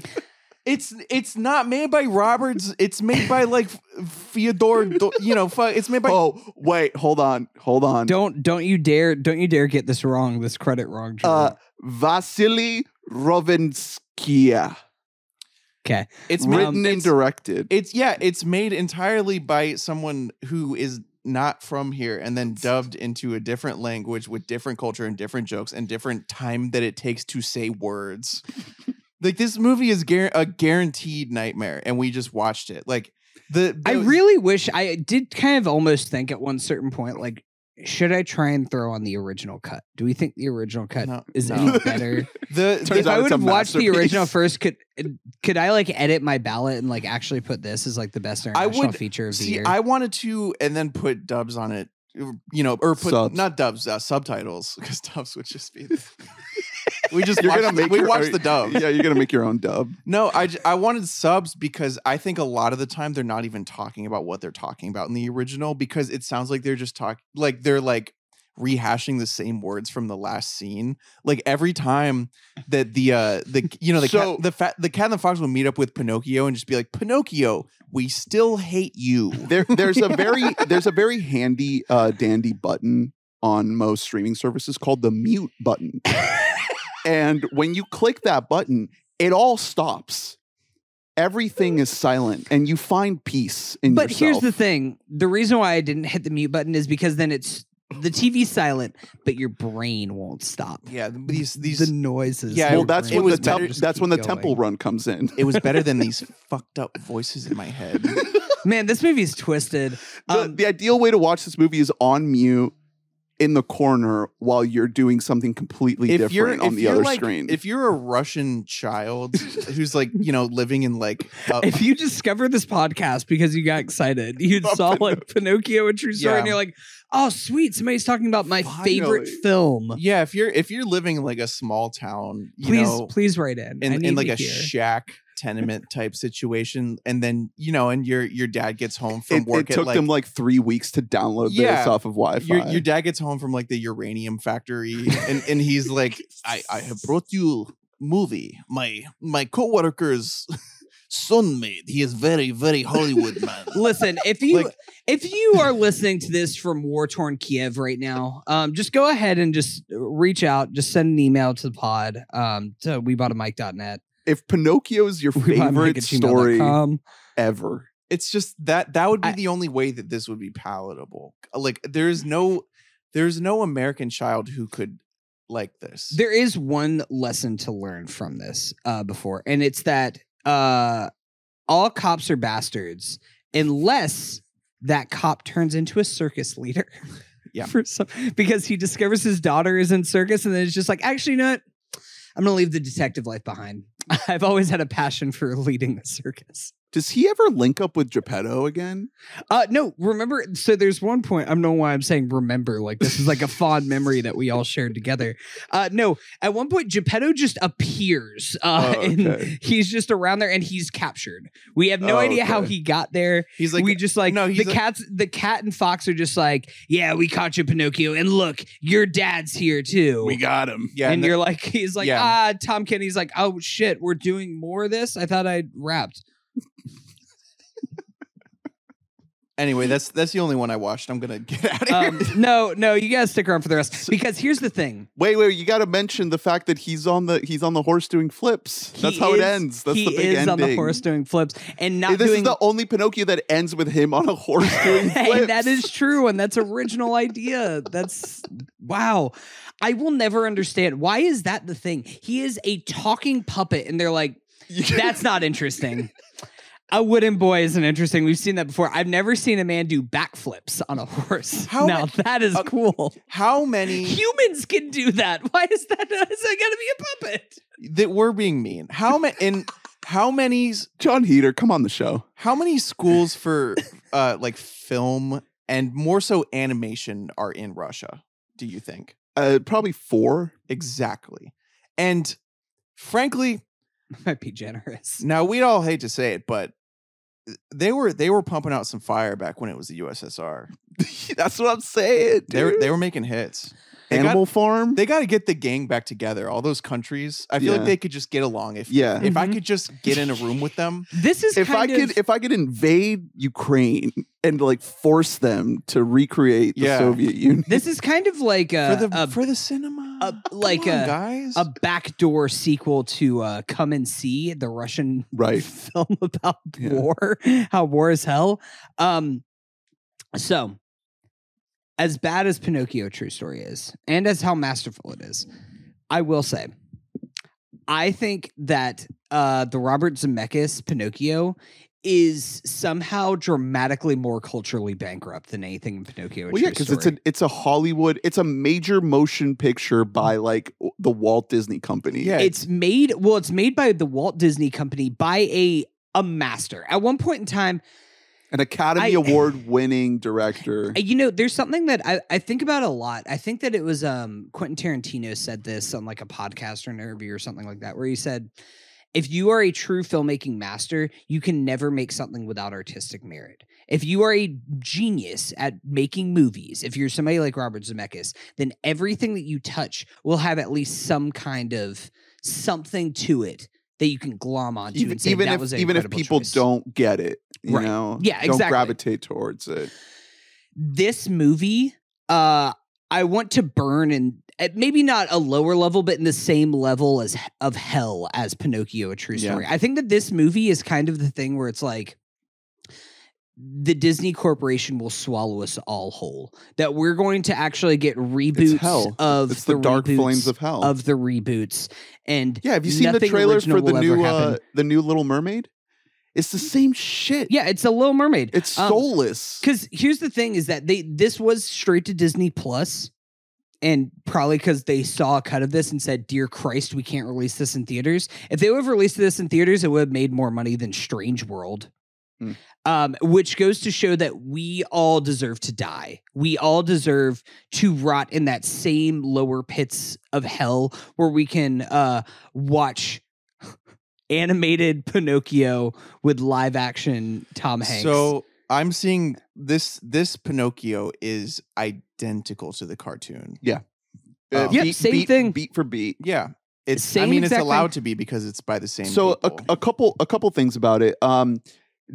It's it's not made by Roberts. It's made by like Fyodor. Do- You know, fu- it's made by. oh, wait, hold on. Hold on. Don't don't you dare don't you dare get this wrong, this credit wrong. Jordan. uh Vasily Rovinskia. okay. It's made, Written and it's, directed. It's yeah. It's made entirely by someone who is not from here and then dubbed into a different language with different culture and different jokes and different time that it takes to say words. like this movie is guar- a guaranteed nightmare and we just watched it. Like the, I really wish I did kind of almost think at one certain point, like, should I try and throw on the original cut? Do we think the original cut No, is no. any better? the, if I would have watched the original first, could could I like edit my ballot and like actually put this as like the best I international would- feature of the year? I wanted to, and then put dubs on it. You know, or put Subs. not dubs, uh, subtitles, because dubs would just be. we just You're watched, gonna make we your, watched the dub. Yeah, you're gonna make your own dub. No, I I wanted subs because I think a lot of the time they're not even talking about what they're talking about in the original because it sounds like they're just talking like they're like rehashing the same words from the last scene. Like every time that the uh the you know the So- cat, the fat the cat and the fox will meet up with Pinocchio and just be like Pinocchio, we still hate you. There, there's a very there's a very handy uh, dandy button on most streaming services called the mute button, and when you click that button, it all stops. Everything is silent, and you find peace in your but yourself. here's the thing: the reason why I didn't hit the mute button is because then it's the TV's silent, but your brain won't stop. Yeah, these these the noises. Yeah, Well, that's when the was temp- better- that's when the going. temple run comes in. it was better than these fucked up voices in my head. Man, this movie is twisted. the, Um, the ideal way to watch this movie is on mute in the corner while you're doing something completely if different on the other like, screen. if you're a Russian child who's like you know living in like a, if you discovered this podcast because you got excited, you saw like Pinocchio a true story, Yeah. and you're like, "Oh, sweet! Somebody's talking about my favorite film." yeah if you're if you're living in like a small town you Please, know please write in. In, in like a hear. shack tenement type situation and then you know and your your dad gets home from it, work it took at like, them like three weeks to download Yeah. this off of Wi-Fi. your, your dad gets home from like the uranium factory and, and he's like I, I have brought you movie my my co-worker's son made he is very very hollywood man Listen, if you Like- if you are listening to this from war torn Kiev right now, um, just go ahead and just reach out. Just send an email to the pod um, to weboughtamike.net. if Pinocchio is your favorite story ever, it's just that that would be I- the only way that this would be palatable like there's no there's no american child who could like this There is one lesson to learn from this uh, before, and it's that uh, all cops are bastards unless that cop turns into a circus leader. Yeah. For some, because he discovers his daughter is in circus, and then it's just like, actually, you know what? I'm gonna leave the detective life behind. I've always had a passion for leading the circus. Does he ever link up with Geppetto again? Uh no, remember so there's one point, I don't know why I'm saying remember, like this is like a fond memory that we all shared together. Uh no, at one point Geppetto just appears. Uh Oh, and he's just around there and he's captured. We have no Oh, idea how he got there. he's like we just like no, the a- cats the cat and fox are just like, Yeah, we caught you, Pinocchio, and look, your dad's here too. We got him. yeah and the- you're like, he's like, Yeah. ah, Tom Kenny's like, oh shit, we're doing more of this. I thought I'd wrapped. Anyway that's that's the only one i watched i'm gonna get out of here Um, no, no, you gotta stick around for the rest because here's the thing. Wait, wait, you got to mention the fact that he's on the he's on the horse doing flips. That's He how it is- ends. That's he the big is ending. on the horse doing flips and not this doing. is the only Pinocchio that ends with him on a horse doing flips. and that is true, and that's original idea. That's wow. I will never understand why is that the thing. He is a talking puppet, and they're like, that's not interesting. A wooden boy isn't interesting. We've seen that before. I've never seen a man do backflips on a horse. How now ma- that is uh, cool. how many Humans can do that. Why is that? Is that got to be a puppet? that we're being mean how many in how many Jon Heder, come on the show. how many schools for uh like film and more so animation are in russia do you think Uh, probably four. exactly and frankly Might be generous. now we'd all hate to say it but uh, they were they were pumping out some fire back when it was the ussr That's what I'm saying. they were they were making hits They got- Animal Farm. They got to get the gang back together. All those countries. I feel Yeah. like they could just get along if Yeah. if I Mhm. could just get in a room with them. This is if I kind could, if I could invade Ukraine and like force them to recreate the Yeah. Soviet Union, this is kind of like a, for the a, for the cinema. a- like on, a- guys. a backdoor sequel to uh, Come and See, the Russian right? film about Yeah. war, how war is hell. Um, so as bad as Pinocchio True Story is, and as how masterful it is, I will say, I think that uh, the Robert Zemeckis Pinocchio is somehow dramatically more culturally bankrupt than anything in Pinocchio. A Well, yeah, because it's a it's a Hollywood, it's a major motion picture by like the Walt Disney Company. Yeah, it's made well it's made by the walt disney company by a a master at one point in time an Academy I- Award winning director. you know there's something that I, I think about a lot i think that it was um quentin tarantino said this on like a podcast or an interview or something like that where he said if you are a true filmmaking master you can never make something without artistic merit if you are a genius at making movies if you're somebody like robert zemeckis then everything that you touch will have at least some kind of something to it that you can glom onto even and say even that if even if people choice." don't get it, you Right. know, Yeah, don't exactly. gravitate towards it. this movie uh i want to burn and at maybe not a lower level but in the same level as of hell as pinocchio a true Yeah. story i think that this movie is kind of the thing where it's like the disney corporation will swallow us all whole that we're going to actually get reboots hell. of It's the, dark flames of hell. of the reboots and yeah, have you seen the trailer for the new uh, the new Little Mermaid? It's the same shit. yeah it's a little mermaid it's Um, soulless. Because here's the thing: is that they this was straight to Disney Plus, and probably because they saw a cut of this and said, "Dear Christ, we can't release this in theaters." If they would have released this in theaters, it would have made more money than Strange World. Hmm. Um, which goes to show that we all deserve to die. We all deserve to rot in that same lower pits of hell where we can uh, watch animated Pinocchio with live action Tom Hanks. So I'm seeing this this Pinocchio is identical to the cartoon. Uh, Um, Yep, beat, same beat- thing. beat for beat. Yeah. It's I Same mean it's allowed thing. to be because it's by the same so a, a couple a couple things about it. Um,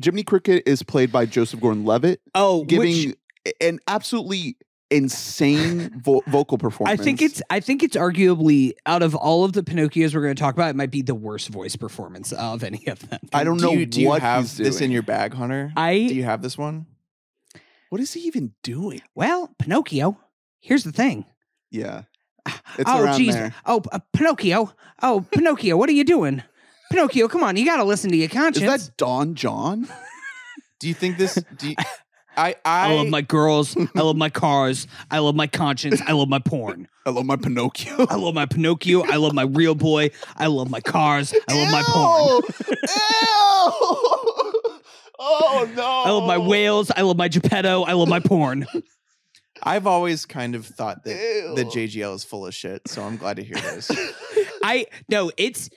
Jiminy Cricket is played by Joseph Gordon-Levitt, oh, giving which- an absolutely insane vo- vocal I performance. think it's I think it's arguably out of all of the Pinocchios we're going to talk about, it might be the worst voice performance of any of them. I don't do know you, do you have he's this in your bag, Hunter? I do you have this one? What is he even doing? well, Pinocchio. Here's the thing. Yeah, it's oh, around jeez. there. Oh, uh, Pinocchio. Oh, Pinocchio. What are you doing? Pinocchio, come on. You got to listen to your conscience. Is that Don Jon? Do you think this do you, I I I love my girls. I love my cars. I love my conscience. I love my porn. I love my Pinocchio. I love my Pinocchio. I love my real boy. I love my cars. I love my porn. Ew! oh no! I love my whales. I love my Geppetto. I love my porn. I've always kind of thought that Ew. that JGL is full of shit, so I'm glad to hear this. I no, it's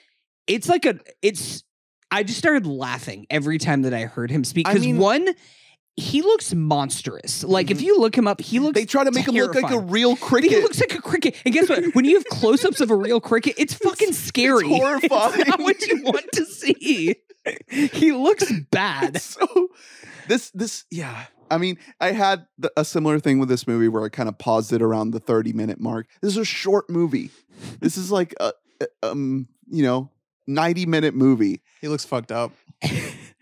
it's like a it's I just started laughing every time that I heard him speak I because mean- one he looks monstrous. Like if you look him up, he looks They try to make him look like a real cricket. He looks like a cricket. And guess what? When you have close-ups of a real cricket, it's fucking scary. horrifying. It's not what you want to see. He looks bad. so this this yeah. I mean, I had the, a similar thing with this movie where I kind of paused it around the 30 minute mark. This is a short movie. This is like a- um, you know, 90 minute movie. he looks fucked up.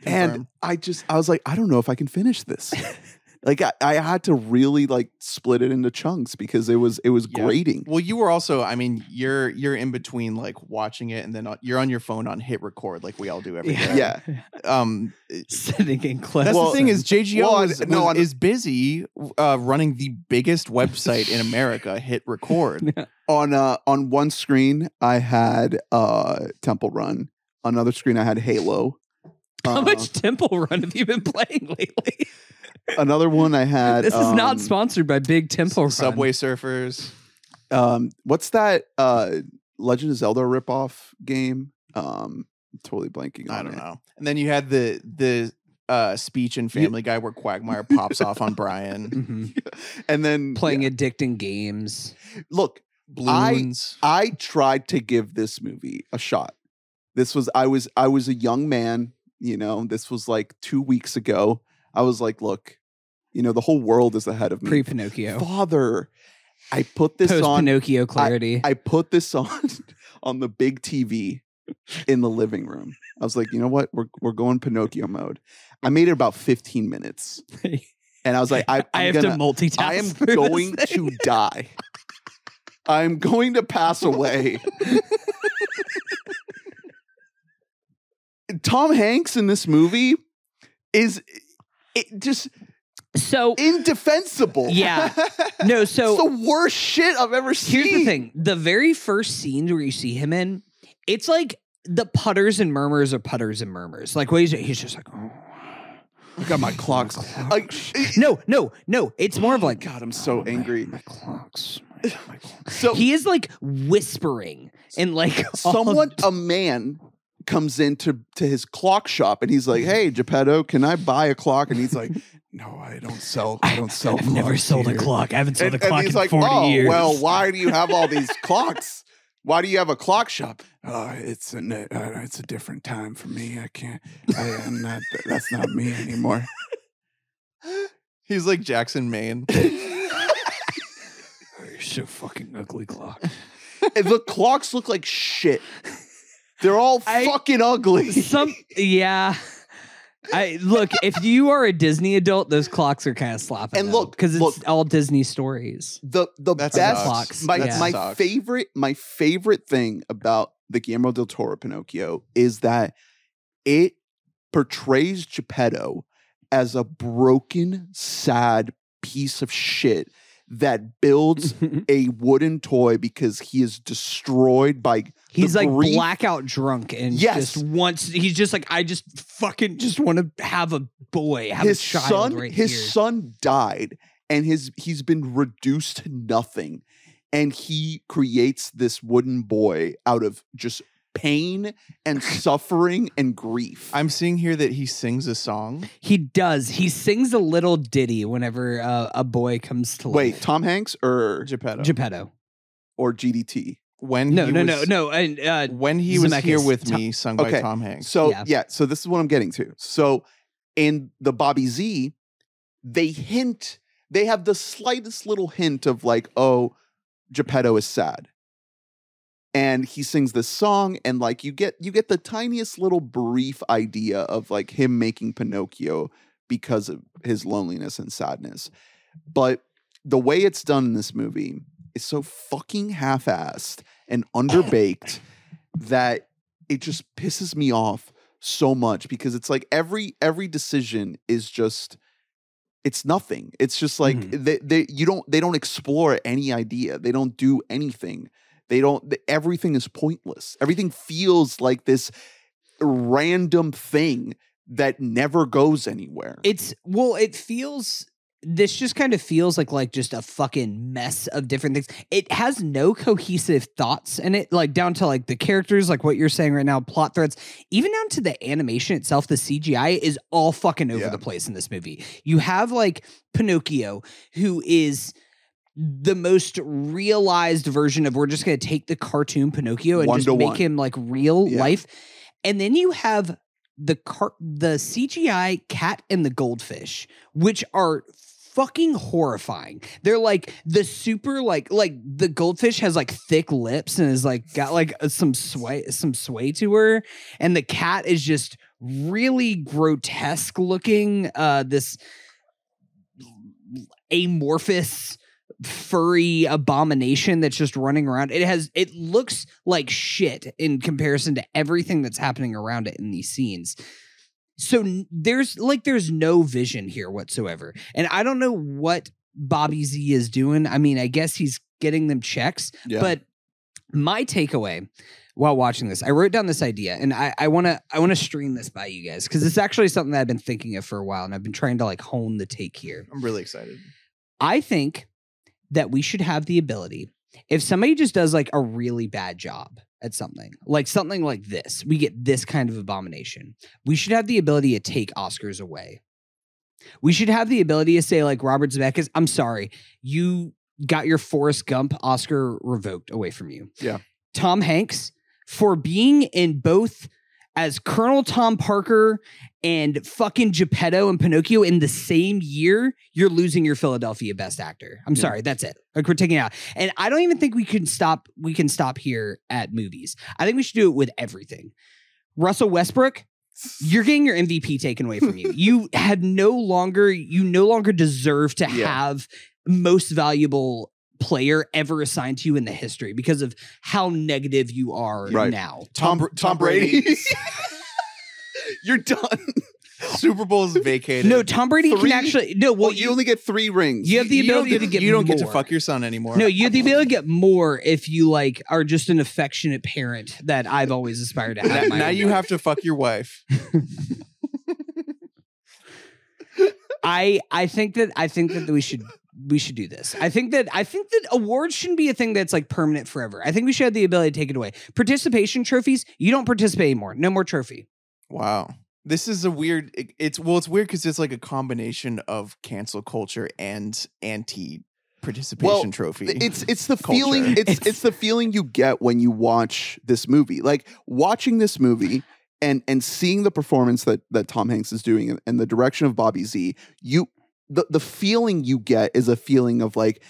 And I just I was like, I don't know if I can finish this. like I, I had to really like split it into chunks because it was it was Yeah. grating. Well, you were also, I mean, you're you're in between like watching it and then you're on your phone on hit record like we all do every day. Yeah. Um Sitting in class. that's Well, the thing is JGL well, I- was, no, was- is busy uh, running the biggest website in America, Hit Record. On uh on one screen I had uh Temple Run. Another screen I had Halo. How Uh, much Temple Run have you been playing lately? Another one I had. this is not um, sponsored by Big Temple Run. Subway Surfers. Um, what's that? Uh, Legend of Zelda ripoff game. Um, totally blanking. On I don't it. know. And then you had the the uh, speech in Family Guy where Quagmire pops off on Brian. Mhm. And then Playing yeah. addicting games. Look, Balloons. I tried to give this movie a shot. This was I was I was a young man. You know, this was like two weeks ago. I was like, look, you know, the whole world is ahead of me. Pre Pinocchio. Father, I put this Post on. Pinocchio clarity. I put this on on the big TV in the living room. I was like, you know what? We're we're going Pinocchio mode. I made it about 15 minutes. and I was like, I, I'm I have gonna, to multitask. I am going to die. I'm going to pass away. Tom Hanks in this movie is it just So indefensible. yeah, no. it's So the worst shit I've ever seen. here's the thing: the very first scenes where you see him in, it's like the putters and murmurs are putters and murmurs. Like what he's he's just like, oh. I got my clocks. Like, no, no, no. It's more of oh like God, I'm so oh, angry. My clocks. My, my clocks. So He is like whispering and like of- someone, a man, comes into to his clock shop and he's like, "Hey, Geppetto, can I buy a clock?" And he's like, "No, I don't sell. I don't sell. I've never sold here." a clock. I haven't sold And, a and he's in like, 40 "Oh, years. well, why do you have all these clocks? Why do you have a clock shop?" Oh, it's a uh, it's a different time for me. I can't. I, am not. That's not me anymore. He's like Jackson Maine. You're so fucking ugly clock. The clocks look like shit. They're all I- fucking ugly. Some yeah. I look, if you are a Disney adult, those clocks are kind of sloppy. And look, because it's look. all Disney stories. the the That best sucks. clocks. my That my favorite my favorite thing about the Guillermo del Toro Pinocchio is that it portrays Geppetto as a broken, sad piece of shit that builds a wooden toy because he is destroyed by He's like grief- blackout drunk and Yes. just wants. He's just like, I just fucking just want to have a boy, have his a child son right his here. son died and his he's been reduced to nothing and he creates this wooden boy out of just pain and suffering and grief I'm seeing here that he sings a song. He does. He sings a little ditty whenever uh, a boy comes to life. wait tom hanks or Geppetto. Geppetto. or gdt when No, he no, was, no, no. And uh, When he was here with Tom- me, sung by Okay. Tom Hanks. so Yeah. yeah. so this is what i'm getting to so in the bobby z they hint they have the slightest little hint of like oh geppetto is sad and he sings this song and like you get you get the tiniest little brief idea of like him making pinocchio because of his loneliness and sadness. But the way it's done in this movie is so fucking half-assed and underbaked that it just pisses me off so much because it's like every every decision is just it's nothing. It's just like Mhm. they, they you don't they don't explore any idea. They don't do anything they don't everything is pointless everything feels like this random thing that never goes anywhere it's well, it feels. This just kind of feels like like just a fucking mess of different things. It has no cohesive thoughts in it, like down to like the characters, like what you're saying right now, plot threads, even down to the animation itself. The CGI is all fucking over Yeah. the place in this movie. You have like Pinocchio, who is the most realized version of we're just going to take the cartoon Pinocchio and One just make one. him like real Yeah. life. And then you have the car- the CGI cat and the goldfish, which are fucking horrifying. They're like the super like like the goldfish has like thick lips and is like got like uh, some sway some sway to her and the cat is just really grotesque looking uh this amorphous furry abomination that's just running around. It has it looks like shit in comparison to everything that's happening around it in these scenes. So there's like there's no vision here whatsoever. And I don't know what Bobby Z is doing. I mean, I guess he's getting them checks, yeah but my takeaway while watching this, I wrote down this idea and I, I wanna I wanna stream this by you guys because it's actually something that I've been thinking of for a while and I've been trying to like hone the take here. I'm really excited. I think that we should have the ability if somebody just does like a really bad job at something, like something like this, we get this kind of abomination. We should have the ability to take Oscars away. We should have the ability to say, like Robert Zemeckis, I'm sorry, you got your Forrest Gump Oscar revoked away from you. Yeah. Tom Hanks for being in both as Colonel Tom Parker and fucking Geppetto and Pinocchio in the same year, you're losing your Philadelphia Best Actor. I'm Yeah. sorry, that's it. Like we're taking it out, and I don't even think we can stop. We can stop here at movies. I think we should do it with everything. Russell Westbrook, you're getting your MVP taken away from you. You had no longer, you no longer deserve to Yeah. have most valuable player ever assigned to you in the history because of how negative you are Right. now. Tom, Tom- Tom Tom Brady. Brady. You're done. Super Bowl is vacated. No, Tom Brady Three? can actually no. Well, Well, you only get three rings. you have the You don't ability to get you don't get to more. fuck your son anymore. No, you have the ability to get more if you like are just an affectionate parent that I've always aspired to have. now, now you life. have to fuck your wife. I I think that I think that we should we should do this. I think that I think that awards shouldn't be a thing that's like permanent forever. I think we should have the ability to take it away. Participation trophies, you don't participate anymore. No more trophy. Wow. This is a weird it- it's well it's weird cuz it's like a combination of cancel culture and anti participation Well, trophy. It's it's the Culture. feeling it's, It's- it's the feeling you get when you watch this movie. Like watching this movie and and seeing the performance that that Tom Hanks is doing and, and the direction of Bobby Z, you the the feeling you get is a feeling of like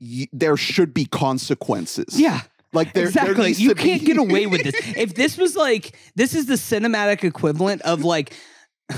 y- there should be consequences. Yeah. like there there exactly. needs You can't be- get away with this. If this was like this is the cinematic equivalent of like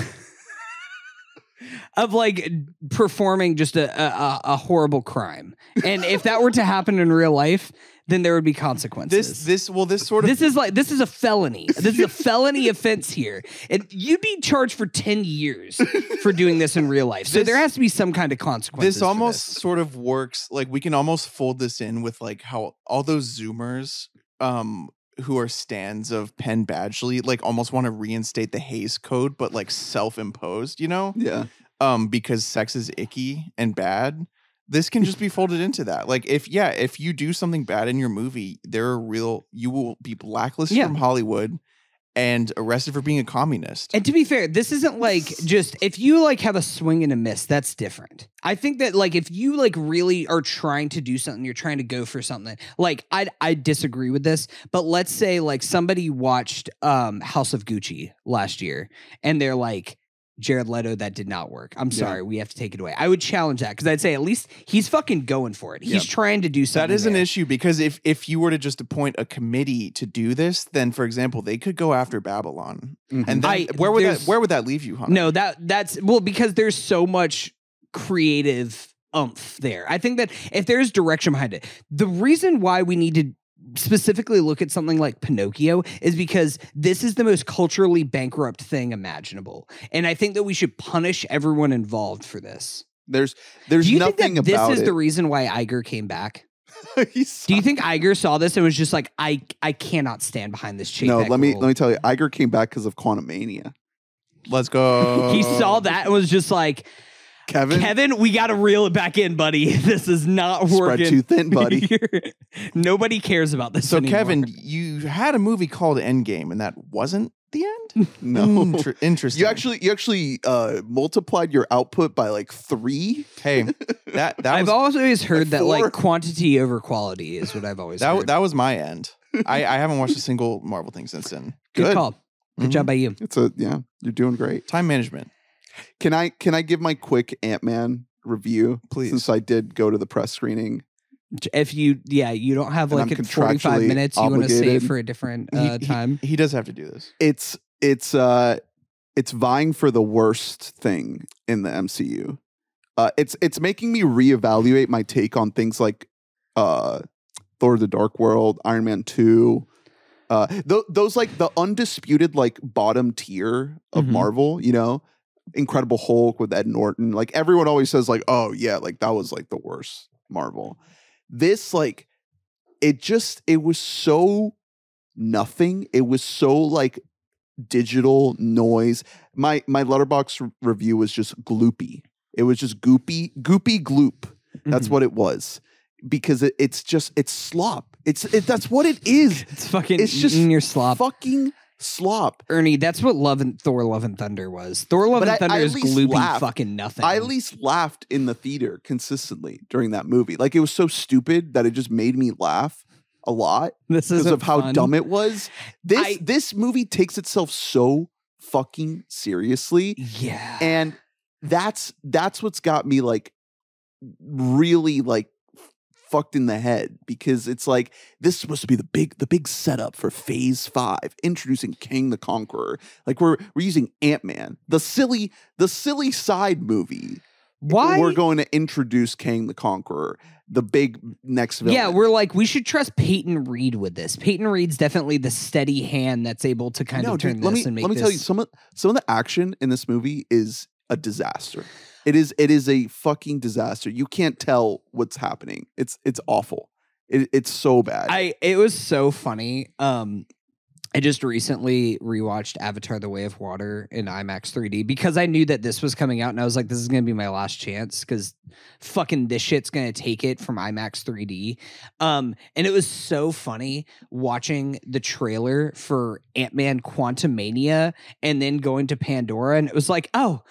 of like performing just a, a a horrible crime. And if that were to happen in real life, then there would be consequences. this this well this sort of this is like this is a felony. This is a felony offense here, and you'd be charged for ten years for doing this in real life. So This- there has to be some kind of consequence. this almost this. sort of works like we can almost fold this in with like how all those zoomers um who are stands of Penn Badgley like almost want to reinstate the Hays Code but like self-imposed, you know? Yeah. Um because sex is icky and bad. This can just be folded into that. Like if yeah, if you do something bad in your movie, there are real you will be blacklisted Yeah. from Hollywood and arrested for being a communist. And to be fair, this isn't like just if you like have a swing and a miss, that's different. I think that like if you like really are trying to do something, you're trying to go for something. Like I I disagree with this, but let's say like somebody watched um House of Gucci last year and they're like Jared Leto, that did not work. I'm Yeah. sorry, we have to take it away. I would challenge that because I'd say at least he's fucking going for it. He's Yeah. trying to do something. That is an issue because if if you were to just appoint a committee to do this, then for example, they could go after Babylon, Mhm. and then I- where would that where would that leave you, Hunter? No, that that's well because there's so much creative umph there. I think that if there's direction behind it, the reason why we need to specifically look at something like Pinocchio is because this is the most culturally bankrupt thing imaginable. And I think that we should punish everyone involved for this. There's there's Do you nothing think that about this is it. the reason why Iger came back? Do you think Iger saw this and was just like, I I cannot stand behind this Chapek no, let me rule? let me tell you, Iger came back because of Quantumania. Let's go. he saw that and was just like, Kevin, Kevin, we got to reel it back in, buddy. This is not working. spread too thin, buddy. Nobody cares about this. So anymore. Kevin, you had a movie called Endgame, and that wasn't the end. no. Inter- interesting. You actually you actually uh multiplied your output by like three. hey, that that I've was always heard that four. like quantity over quality is what I've always that heard. that was my end. I, I haven't watched a single Marvel thing since then. Good, good. call. Good Mhm. job by you. It's a yeah, you're doing great. Time management, Can I can I give my quick Ant Man review? please. Since I did go to the press screening. If you, yeah, you don't have like a 45 minutes you want to save for a different uh, he- time. He does have to do this. It's it's uh it's vying for the worst thing in the MCU. Uh it's it's making me reevaluate my take on things like uh Thor the Dark World, Iron Man 2. Uh th- those like the undisputed like bottom tier of Mhm. Marvel, you know? Incredible Hulk with Ed Norton. Like everyone always says like, "Oh yeah, like that was like the worst Marvel." This like it just it was so nothing. It was so like digital noise. My my Letterboxd review was just gloopy. It was just goopy, goopy gloop. That's Mhm. what it was. Because it, it's just it's slop. It's it, that's what it is. It's fucking It's just your slop. Fucking slop. Ernie, that's what Love and Thor Love and Thunder was. Thor Love But and I- Thunder I is gloopy laughed. fucking nothing. I at least laughed in the theater consistently during that movie. Like it was so stupid that it just made me laugh a lot this because is of how dumb it was. This I- this movie takes itself so fucking seriously. Yeah. and that's that's what's got me like really like fucked in the head because it's like this is supposed to be the big the big setup for phase 5 introducing Kang the Conqueror like we're we're using Ant-Man the silly the silly side movie Why? we're going to introduce Kang the Conqueror the big next villain yeah, we're like we should trust Peyton Reed with this. Peyton Reed's definitely the steady hand that's able to kind No, of turn dude, this me and make let me this. tell you some of some of the action in this movie is a disaster. It is it is a fucking disaster. You can't tell what's happening. It's it's awful. It, it's so bad. I it was so funny. Um I just recently rewatched Avatar The Way of Water in IMAX 3D because I knew that this was coming out and I was like, this is gonna be my last chance because fucking this shit's gonna take it from IMAX 3D. Um, and it was so funny watching the trailer for Ant-Man Quantumania and then going to Pandora, and it was like, oh,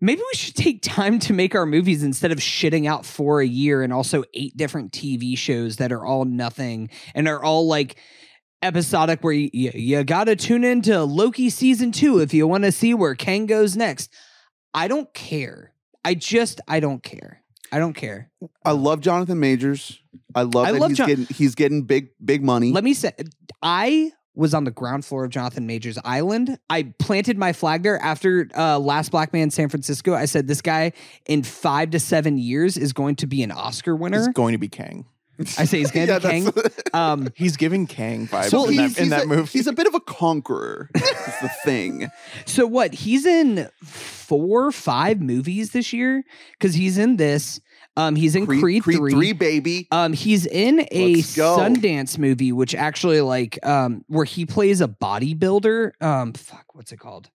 maybe we should take time to make our movies instead of shitting out four a year and also eight different TV shows that are all nothing and are all like episodic where you, you, you gotta tune into Loki season two if you want to see where Kang goes next. I don't care. I just I don't care. I don't care. I love Jonathan Majors. I love I that love he's Jon- getting he's getting big big money. Let me say I was on the ground floor of Jonathan Majors Island. I planted my flag there after uh, Last Black Man in San Francisco. I said this guy in five to seven years is going to be an Oscar winner. He's going to be Kang. I say he's going to Yeah, be Kang. Um, He's giving Kang vibes so in that, in that a, movie. He's a bit of a conqueror. is the thing. So what? He's in four, five movies this year because he's in this. Um, he's in Creed, three. baby. Um, he's in a Let's go. Sundance movie, which actually like um, where he plays a bodybuilder. Um, fuck, what's it called?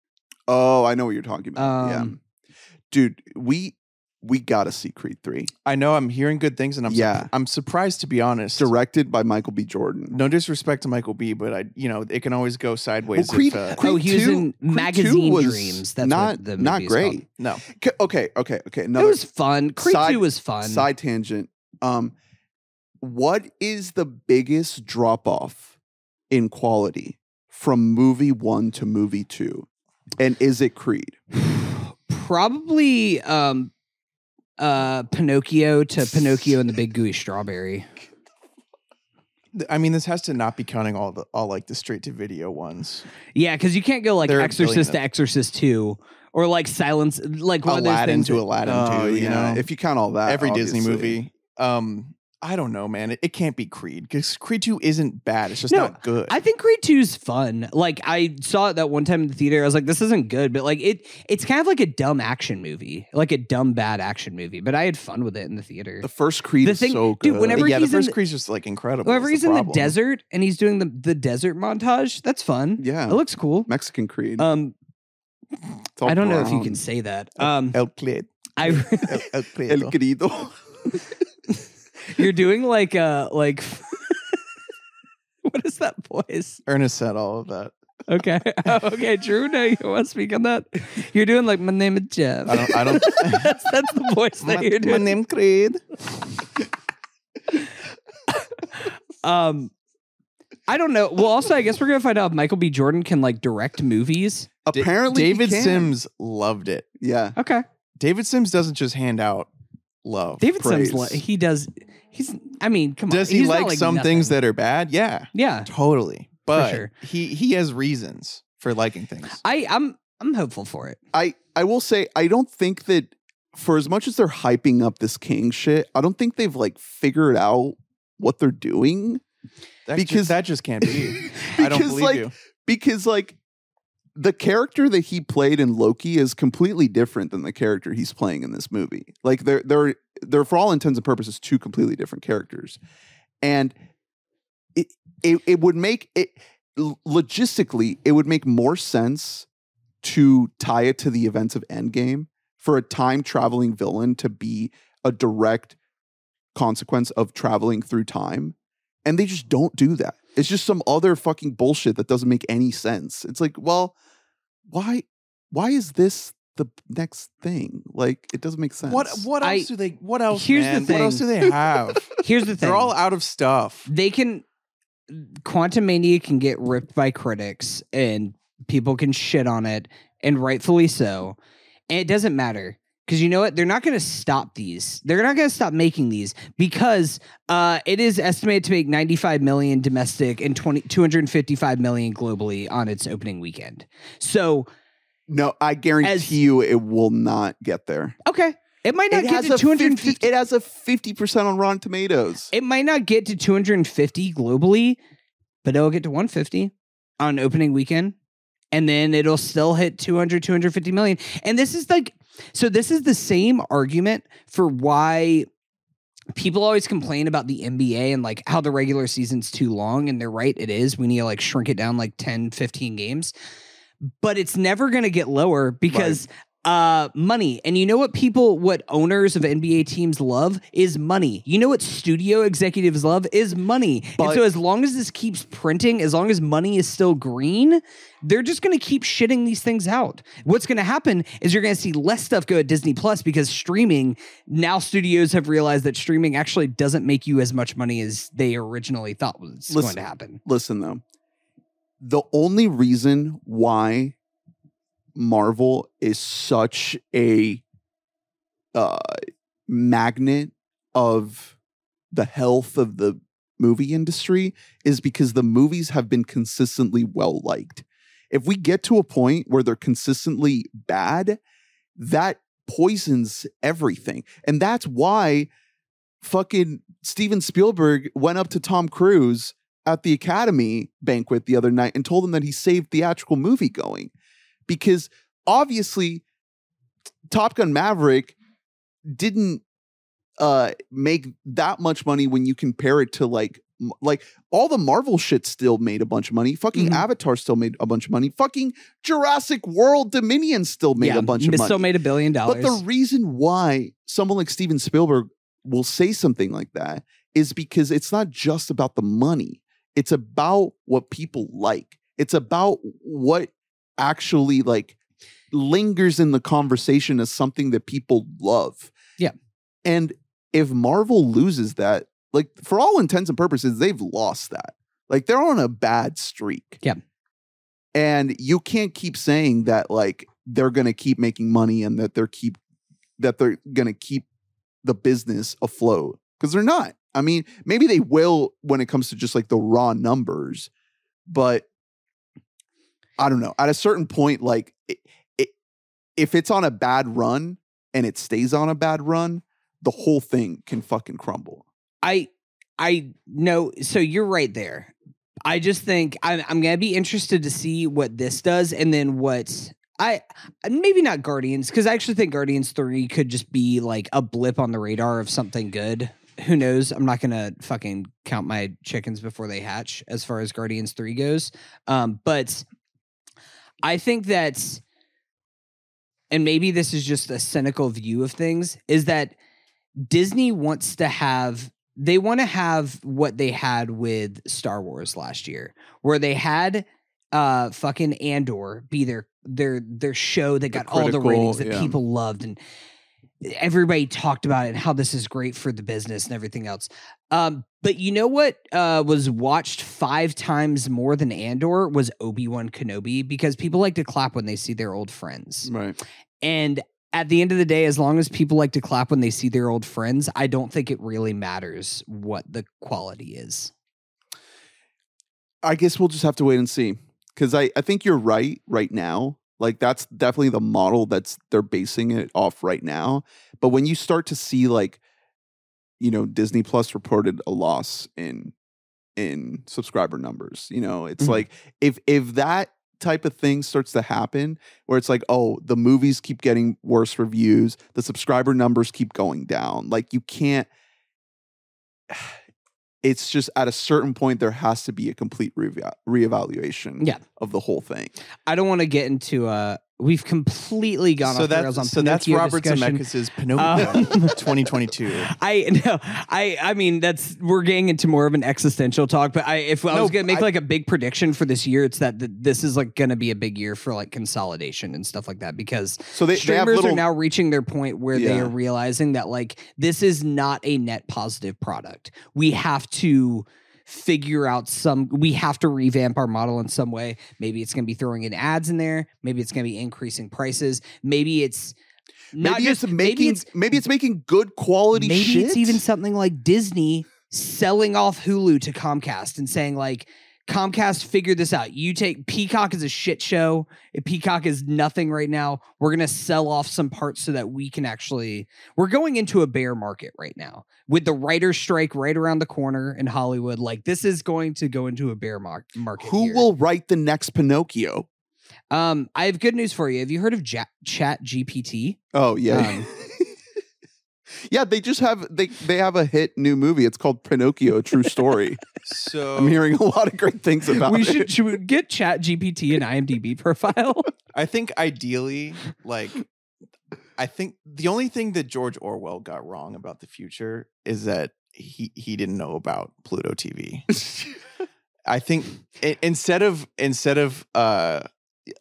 Oh, I know what you're talking about. yeah, Um, dude, we we gotta see Creed three, I know I'm hearing good things, and I'm Yeah. yeah. I'm surprised to be honest. directed by Michael B. Jordan. no disrespect to Michael B, but I you know it can always go sideways. Well, Creed- if, uh, Creed oh, he was 2 in Creed 2 Magazine was Dreams. That's not what the not great. called. no, K- Okay, okay, okay. It was fun. Creed side- Two was fun. side tangent. Um, what is the biggest drop off in quality from movie one to movie two, and is it Creed? Probably um, uh, Pinocchio to Pinocchio and the Big Gooey Strawberry. I mean this has to not be counting all the all like the straight to video ones. Yeah, because you can't go like There are a Exorcist to billion Exorcist Two, or like Silence, like one of those Aladdin things. to that- Aladdin Oh, too. You yeah, know, if you count all that, every Disney obviously. movie. Um, I don't know, man. It, it can't be Creed because Creed Two isn't bad. It's just No, not good. I think Creed 2's fun. Like I saw it that one time in the theater. I was like, this isn't good, but like it it's kind of like a dumb action movie. Like a dumb bad action movie. But I had fun with it in the theater. The first Creed The is thing- so dude, whenever yeah, the he's in first the- Creed's just like incredible. Whenever is he's in the desert and he's doing the, the desert montage, that's fun. yeah, It looks cool. Mexican Creed. Um I don't know if you can say that. Um El Creed. I El, El Creed. El querido. you're doing like uh like what is that voice? Ernest said all of that. Okay. Oh, okay, Drew. No, you want to speak on that? You're doing like my name is Jeff. I don't. I don't. that's that's the voice that my, you're doing. my name Creed. Um, I don't know. Well, also, I guess we're gonna find out if Michael B. Jordan can like direct movies. Apparently, he David can. Sims loved it. Yeah, Okay, David Sims doesn't just hand out love. David Praise. Sims. li- He does. He's. I mean, come Does on. he he's not like, some things that are bad? Yeah, Yeah, totally. But sure. he he has reasons for liking things. I I'm I'm hopeful for it. I I will say I don't think that for as much as they're hyping up this Kang shit, I don't think they've like figured out what they're doing That Because- just, that just can't be. I don't believe like, you. because like the character that he played in Loki is completely different than the character he's playing in this movie. Like they're they're they're for all intents and purposes two completely different characters, and it it, it would make it logistically it would make more sense to tie it to the events of Endgame for a time traveling villain to be a direct consequence of traveling through time. And they just don't do that. It's just some other fucking bullshit that doesn't make any sense. It's like, well, why why is this the next thing? Like it doesn't make sense. What what else I- do they? What else? Here's the man? What else do they have? Here's the thing. They're all out of stuff. they can Quantumania can get ripped by critics and people can shit on it and rightfully so. And it doesn't matter. because you know what? They're not going to stop these. They're not going to stop making these because uh, it is estimated to make 95 million domestic and 20, 255 million globally on its opening weekend. So, No, I guarantee As- you it will not get there. okay, it might not It get has to a 250. 50, it has a 50% on Rotten Tomatoes. it might not get to 250 globally, but it'll get to 150 on opening weekend. And then it'll still hit 200, 250 million. And this is like, so this is the same argument for why people always complain about the NBA and like how the regular season's too long. And they're right, it is. We need to like shrink it down like 10, 15 games. But it's never going to get lower because uh money. And you know what people what owners of nba teams love is money. You know what studio executives love is money. And so as long as this keeps printing as long as money is still green they're just going to keep shitting these things out. What's going to happen is you're going to see less stuff go at disney plus because streaming now studios have realized that streaming actually doesn't make you as much money as they originally thought was going to happen. Listen though, the only reason why Marvel is such a uh, magnet of the health of the movie industry is because the movies have been consistently well liked. If we get to a point where they're consistently bad, that poisons everything. And that's why fucking Steven Spielberg went up to Tom Cruise at the Academy banquet the other night and told him that he saved theatrical movie going because obviously Top Gun Maverick didn't uh make that much money when you compare it to like like all the Marvel shit still made a bunch of money. Fucking Mhm. Avatar still made a bunch of money. Fucking Jurassic World Dominion still made yeah a bunch of money. still made a billion dollars. But the reason why someone like Steven Spielberg will say something like that is because it's not just about the money. It's about what people like. It's about what actually like lingers in the conversation as something that people love. Yeah. And if Marvel loses that, like for all intents and purposes, they've lost that. Like they're on a bad streak. Yeah. And you can't keep saying that like they're going to keep making money and that they're keep that they're going to keep the business afloat because they're not. I mean, maybe they will when it comes to just like the raw numbers, but I don't know. At a certain point, like it, it, if it's on a bad run and it stays on a bad run, the whole thing can fucking crumble. I I know so you're right there. I just think I'm I'm gonna be interested to see what this does and then what I maybe not Guardians because I actually think Guardians three could just be like a blip on the radar of something good. Who knows? I'm not gonna fucking count my chickens before they hatch as far as Guardians three goes. Um, but I think that, and maybe this is just a cynical view of things, is that Disney wants to have they want to have what they had with Star Wars last year, where they had uh fucking Andor be their their their show that got all the ratings that yeah. people loved and everybody talked about it and how this is great for the business and everything else. Um, but you know what uh, was watched five times more than Andor was Obi Wan Kenobi because people like to clap when they see their old friends. Right. And at the end of the day, as long as people like to clap when they see their old friends, I don't think it really matters what the quality is. I guess we'll just have to wait and see. Cause I, I think you're right right now. Like that's definitely the model that's they're basing it off right now. But when you start to see like, you know, Disney Plus reported a loss in in subscriber numbers, you know, it's Mhm. like if if that type of thing starts to happen where it's like, oh, the movies keep getting worse reviews, the subscriber numbers keep going down. Like you can't it's just at a certain point there has to be a complete reva- reevaluation Yeah. of the whole thing. I don't want to get into uh we've completely gone so off the rails on that's so that's Pinocchio Robert discussion. Zemeckis' Pinocchio Um, 2022. I no, I I mean that's we're getting into more of an existential talk. But I if I No, was gonna make I- like a big prediction for this year, it's that th- this is like gonna be a big year for like consolidation and stuff like that because So they, they streamers little are now reaching their point where they are realizing that like this is not a net positive product. We have to figure out some we have to revamp our model in some way. Maybe it's going to be throwing in ads in there. Maybe it's going to be increasing prices. Maybe it's not maybe just it's making maybe maybe it's it's, making good quality maybe shit. it's even something like Disney selling off Hulu to Comcast and saying like Comcast figured this out. You take Peacock is a shit show. If Peacock is nothing right now, we're gonna sell off some parts so that we can actually. We're going into a bear market right now with the writer's strike right around the corner in Hollywood. Like this is going to go into a bear mar- market. Who here. will write the next Pinocchio? Um, I have good news for you. Have you heard of ja- Chat GPT? Oh yeah. Um, yeah, they just have they they have a hit new movie. It's called Pinocchio: A True Story. So I'm hearing a lot of great things about we it. should should we get Chat GPT and IMDb profile. I think ideally, like, I think the only thing that George Orwell got wrong about the future is that he he didn't know about Pluto TV. I think i- instead of instead of uh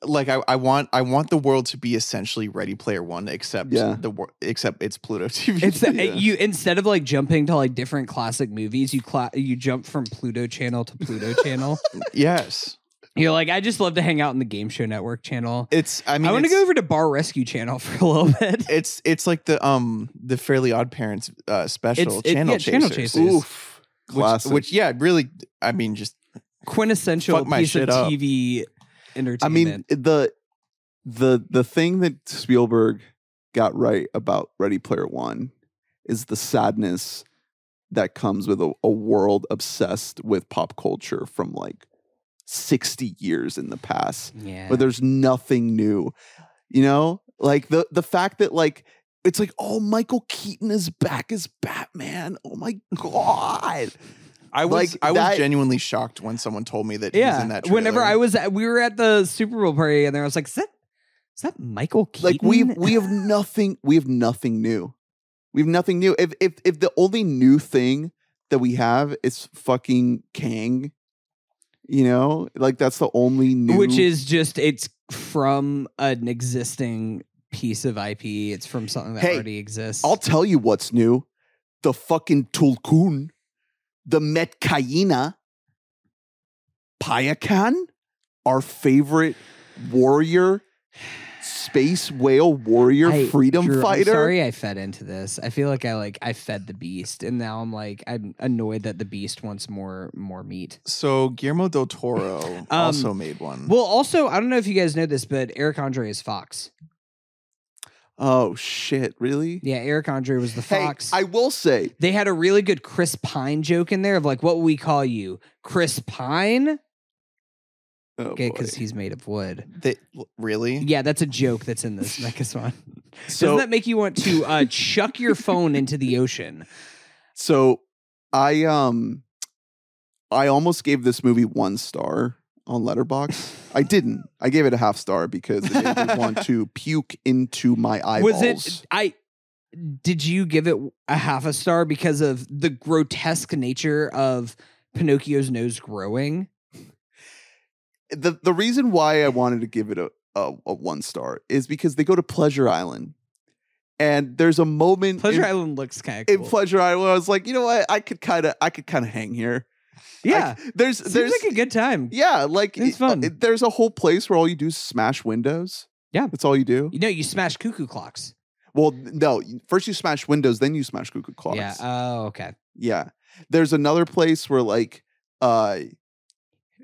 like I, I want I want the world to be essentially Ready Player One, except Yeah. the wor- except it's Pluto TV. It's that Yeah. you instead of like jumping to like different classic movies, you cla- you jump from Pluto channel to Pluto channel. yes, You're like, I just love to hang out in the Game Show Network channel. it's. I mean, I, want to go over to Bar Rescue channel for a little bit. It's it's like the um the Fairly Odd Parents uh, special it- channel yeah, Channel Chasers. Chasers. Oof. Which, Classic. which yeah, really. I mean, just Quintessential piece of up. TV I mean the the the thing that Spielberg got right about Ready Player One is the sadness that comes with a, a world obsessed with pop culture from like 60 years in the past yeah. where there's nothing new. You know? Like the the fact that like it's like, oh, Michael Keaton is back as Batman. Oh my god. I was Like, I was that- genuinely shocked when someone told me that he's yeah. in that. Trailer. Whenever I was, at, we were at the Super Bowl party, and there I was like, is that is that Michael Keaton? like we we have nothing we have nothing new we have nothing new if if if the only new thing that we have is fucking kang you know like that's the only new which is just it's from an existing piece of IP. It's from something that Hey, already exists. i'll tell you what's new the fucking tulkun the Metkayina payakan our favorite warrior space whale warrior I- freedom Drew, I'm fighter sorry, I fed into this. I feel like I like I fed the beast, and now I'm like I'm annoyed that the beast wants more more meat. so Guillermo del Toro um, also made one. Well, also I don't know if you guys know this, but Eric Andre is Fox. Oh shit really Yeah, Eric Andre was the hey Fox. i will say they had a really good Chris Pine joke in there of like, what we call you, Chris Pine? oh, Okay, boy. because he's made of wood. They- really? Yeah, that's a joke that's in this next one. So- Doesn't that make you want to uh, chuck your phone into the ocean? So I um I almost gave this movie one star on Letterboxd. I didn't. I gave it a half star because it made me want to puke into my eyeballs. Was it? I did you give it a half a star because of the grotesque nature of Pinocchio's nose growing? the the reason why I wanted to give it a, a, a one star is because they go to Pleasure Island. And there's a moment Pleasure in, Island looks kind of in. Pleasure Island I was like, you know what? I could kind of I could kind of hang here. yeah, I- there's seems there's like a good time. yeah, like It's it- uh, fun. it- there's a whole place where all you do is smash windows. Yeah. That's all you do. You know, you smash cuckoo clocks. Well, no. First you smash windows, then you smash cuckoo clocks. Yeah. Oh, okay. yeah. There's another place where like uh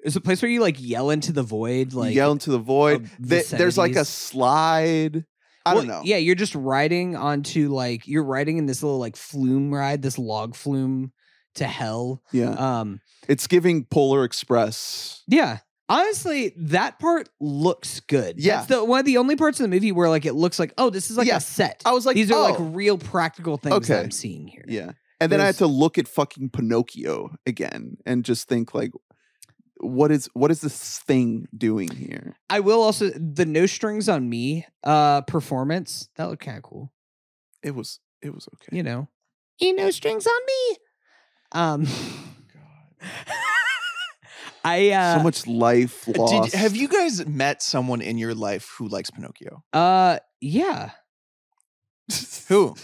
It's a place where you like yell into the void, like yell into the void. of Th- there's like a slide. I don't know. Yeah, you're just riding onto like you're riding in this little like flume ride, this log flume to hell. Yeah. Um, It's giving Polar Express. yeah. Honestly, that part looks good. Yeah. That's the one of the only parts of the movie where like it looks like, oh, this is like Yeah. a set. I was like, These are like oh. real practical things that Okay. I'm seeing here. Yeah. And then I had to look at fucking Pinocchio again and just think like what is what is this thing doing here? I will also the no strings on me uh performance, that looked kind of cool. It was it was okay. You know. E no strings on me. Um I uh so much life lost. Did, have you guys met someone in your life who likes Pinocchio? uh yeah. Who?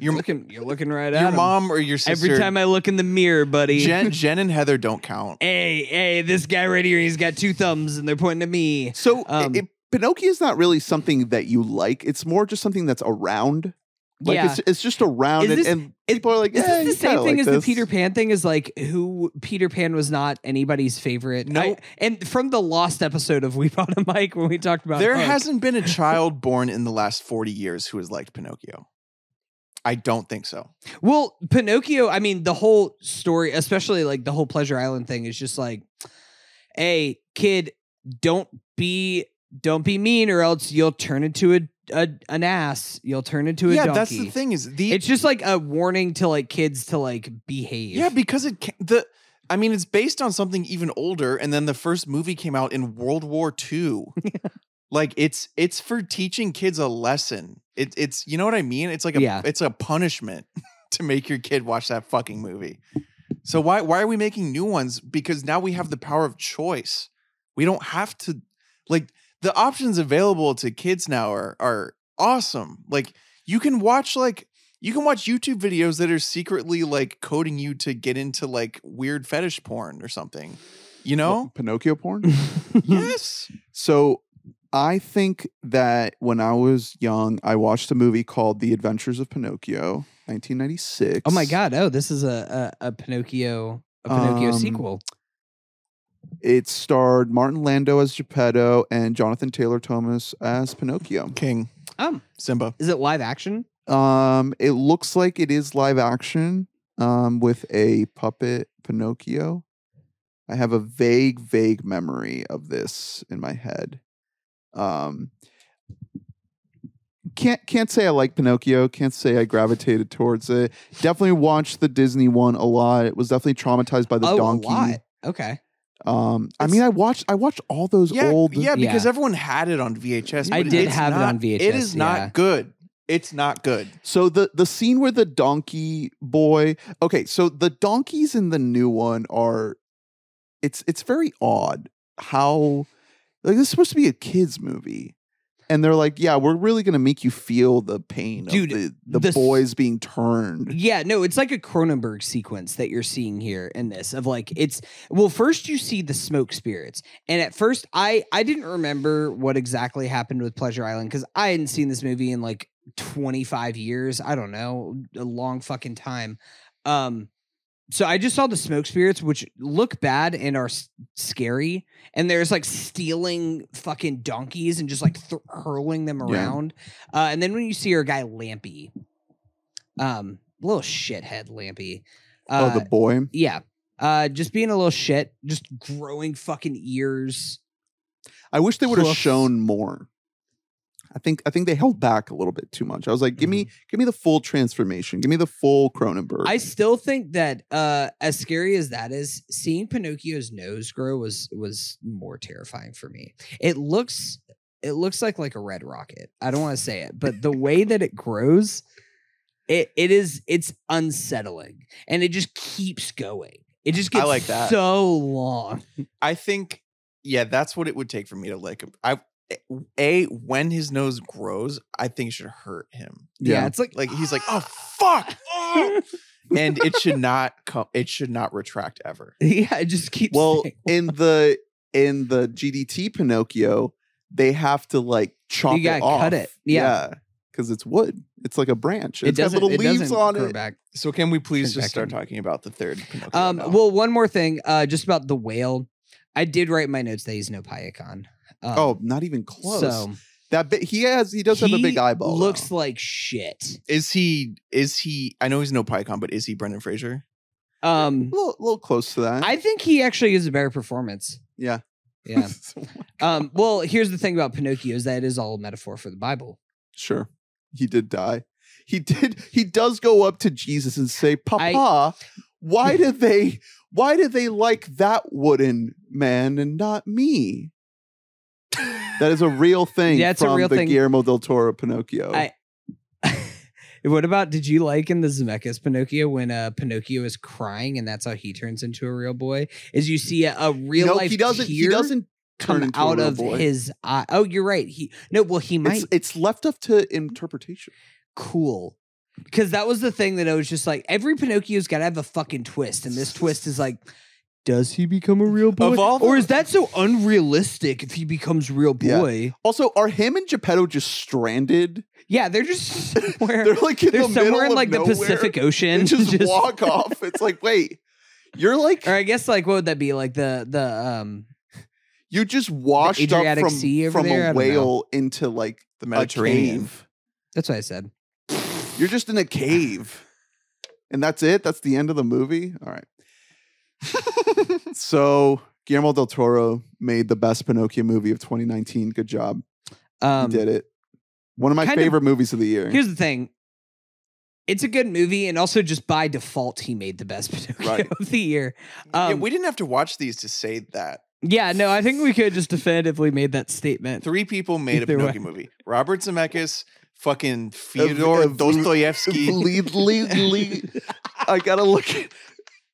You're looking you're looking right your at your mom or your sister? Every time I look in the mirror, buddy. Jen, Jen and Heather don't count. hey, hey, this guy right here, he's got two thumbs and they're pointing at me. So Um, it, Pinocchio is not really something that you like. It's more just something that's around. Like yeah. it's it's just around, Is and, this- and is- people are like, Is "Yeah, this the same thing like as this." the Peter Pan thing? Is like who Peter Pan was not anybody's favorite. No. I- and from the lost episode of We Bought a Mic when we talked about There Hook, hasn't been a child born in the last 40 years who has liked Pinocchio. I don't think so. Well, Pinocchio, I mean, the whole story, especially like the whole Pleasure Island thing, is just like, hey, kid, don't be don't be mean or else you'll turn into a, a an ass. You'll turn into a yeah, donkey. that's the thing is the It's just like a warning to like kids to like behave. Yeah, because it ca- the I mean it's based on something even older and then the first movie came out in World War II. like it's it's for teaching kids a lesson. It, it's you know what I mean? It's like a Yeah. it's a punishment to make your kid watch that fucking movie. So why why are we making new ones? Because now we have the power of choice. We don't have to like the options available to kids now are are awesome. Like you can watch like you can watch YouTube videos that are secretly like coding you to get into like weird fetish porn or something. You know? What, Pinocchio porn. yes. So I think that when I was young, I watched a movie called The Adventures of Pinocchio, 1996. oh my god! Oh, this is a a, a Pinocchio a Pinocchio Um, sequel. It starred Martin Landau as Geppetto and Jonathan Taylor Thomas as Pinocchio. King. Um, Simba. is it live action? Um, it looks like it is live action um, with a puppet Pinocchio. I have a vague, vague memory of this in my head. Um, can't can't say I like Pinocchio. Can't say I gravitated towards it. Definitely watched the Disney one a lot. It was definitely traumatized by the oh, donkey. a lot. Okay. Um, I mean, I watched I watched all those Yeah, old. yeah, because Yeah. everyone had it on VHS. I but did it's have it not- on It VHS, is not good. It's not good. So the the scene where the donkey boy okay, so the donkeys in the new one are it's it's very odd how like this is supposed to be a kids movie. And they're like, yeah, we're really gonna make you feel the pain Dude, of the, the, the boys being turned. Yeah, no, it's like a Cronenberg sequence that you're seeing here in this of like it's well, first you see the smoke spirits. And at first I I didn't remember what exactly happened with Pleasure Island cuz I hadn't seen this movie in like 25 years, I don't know, a long fucking time. Um so I just saw the smoke spirits which look bad and are s- scary and there's like stealing fucking donkeys and just like th- hurling them around. Uh and then when you see our guy Lampy um little shithead lampy uh oh, the boy. yeah uh just being a little shit just growing fucking ears I wish they would have hoofs. shown more. I think I think they held back a little bit too much. I was like, give me give me the full transformation. Give me the full Cronenberg. i still think that uh as scary as that is seeing pinocchio's nose grow was was more terrifying for me it looks it looks like like a red rocket i don't want to say it but the way that it grows it it is it's unsettling and it just keeps going it just I gets like that. so long I think, yeah, that's what it would take for me to like him. I a when his nose grows, I think it should hurt him. yeah, Yeah. it's like Like he's like, oh fuck, oh," and it should not come. It should not retract ever. yeah it just keeps well saying- in the in the gdt pinocchio they have to like chop You gotta it off cut it. Yeah. because it's wood it's like a branch it it's got little it leaves on it back So can we please Turn just start in. talking about the third Pinocchio? Um, now? well, one more thing, uh, just about the whale. I did write in my notes that he's no Payakan. Um, oh not even close so that he has he does have a big eyeball Looks though. like shit. is he? Is he? I know he's no Payakan, but is he Brendan Fraser? Um, a little, little close to that I think he actually gives a better performance. yeah Yeah. um, well, here's the thing about Pinocchio is that it is all a metaphor for the Bible. sure he did die he did he does go up to jesus and say papa why did they why did they like that wooden man and not me that is a real thing it's a from real the thing. guillermo del toro pinocchio I- what about did you like in the Zemeckis Pinocchio when uh, Pinocchio is crying and that's how he turns into a real boy? Is you see a, a real no life he doesn't he doesn't turn come out of boy. his eye. Oh, you're right. He no, well he might it's, it's left up to interpretation cool. Because that was the thing that I was just like, every Pinocchio's got to have a fucking twist, and this twist is like does he become a real boy? Of all or is that so unrealistic if he becomes real Yeah. boy? Also, are him and Geppetto just stranded? Yeah, they're just somewhere. They're like in they're the middle somewhere in of like the nowhere. Pacific Ocean. just, walk off. It's like, wait, you're like Or I guess like what would that be? Like the the um you just washed up Adriatic from, Sea over from there? I a don't know. whale into like The a Mediterranean. cave. that's what I said. You're just in a cave. And that's it? That's the end of the movie? All right. so Guillermo del Toro made the best Pinocchio movie of 2019. Good job. Um he did it. One of my kind of- favorite movies of the year. here's the thing. It's a good movie, and also just by default, he made the best Pinocchio Right. of the year. yeah, Um, we didn't have to watch these to say that. yeah, no, I think we could just definitively made that statement. Three people made a Either way. Pinocchio movie. Robert Zemeckis, fucking Fyodor Dostoevsky. Lee- Lee- Lee- I gotta look at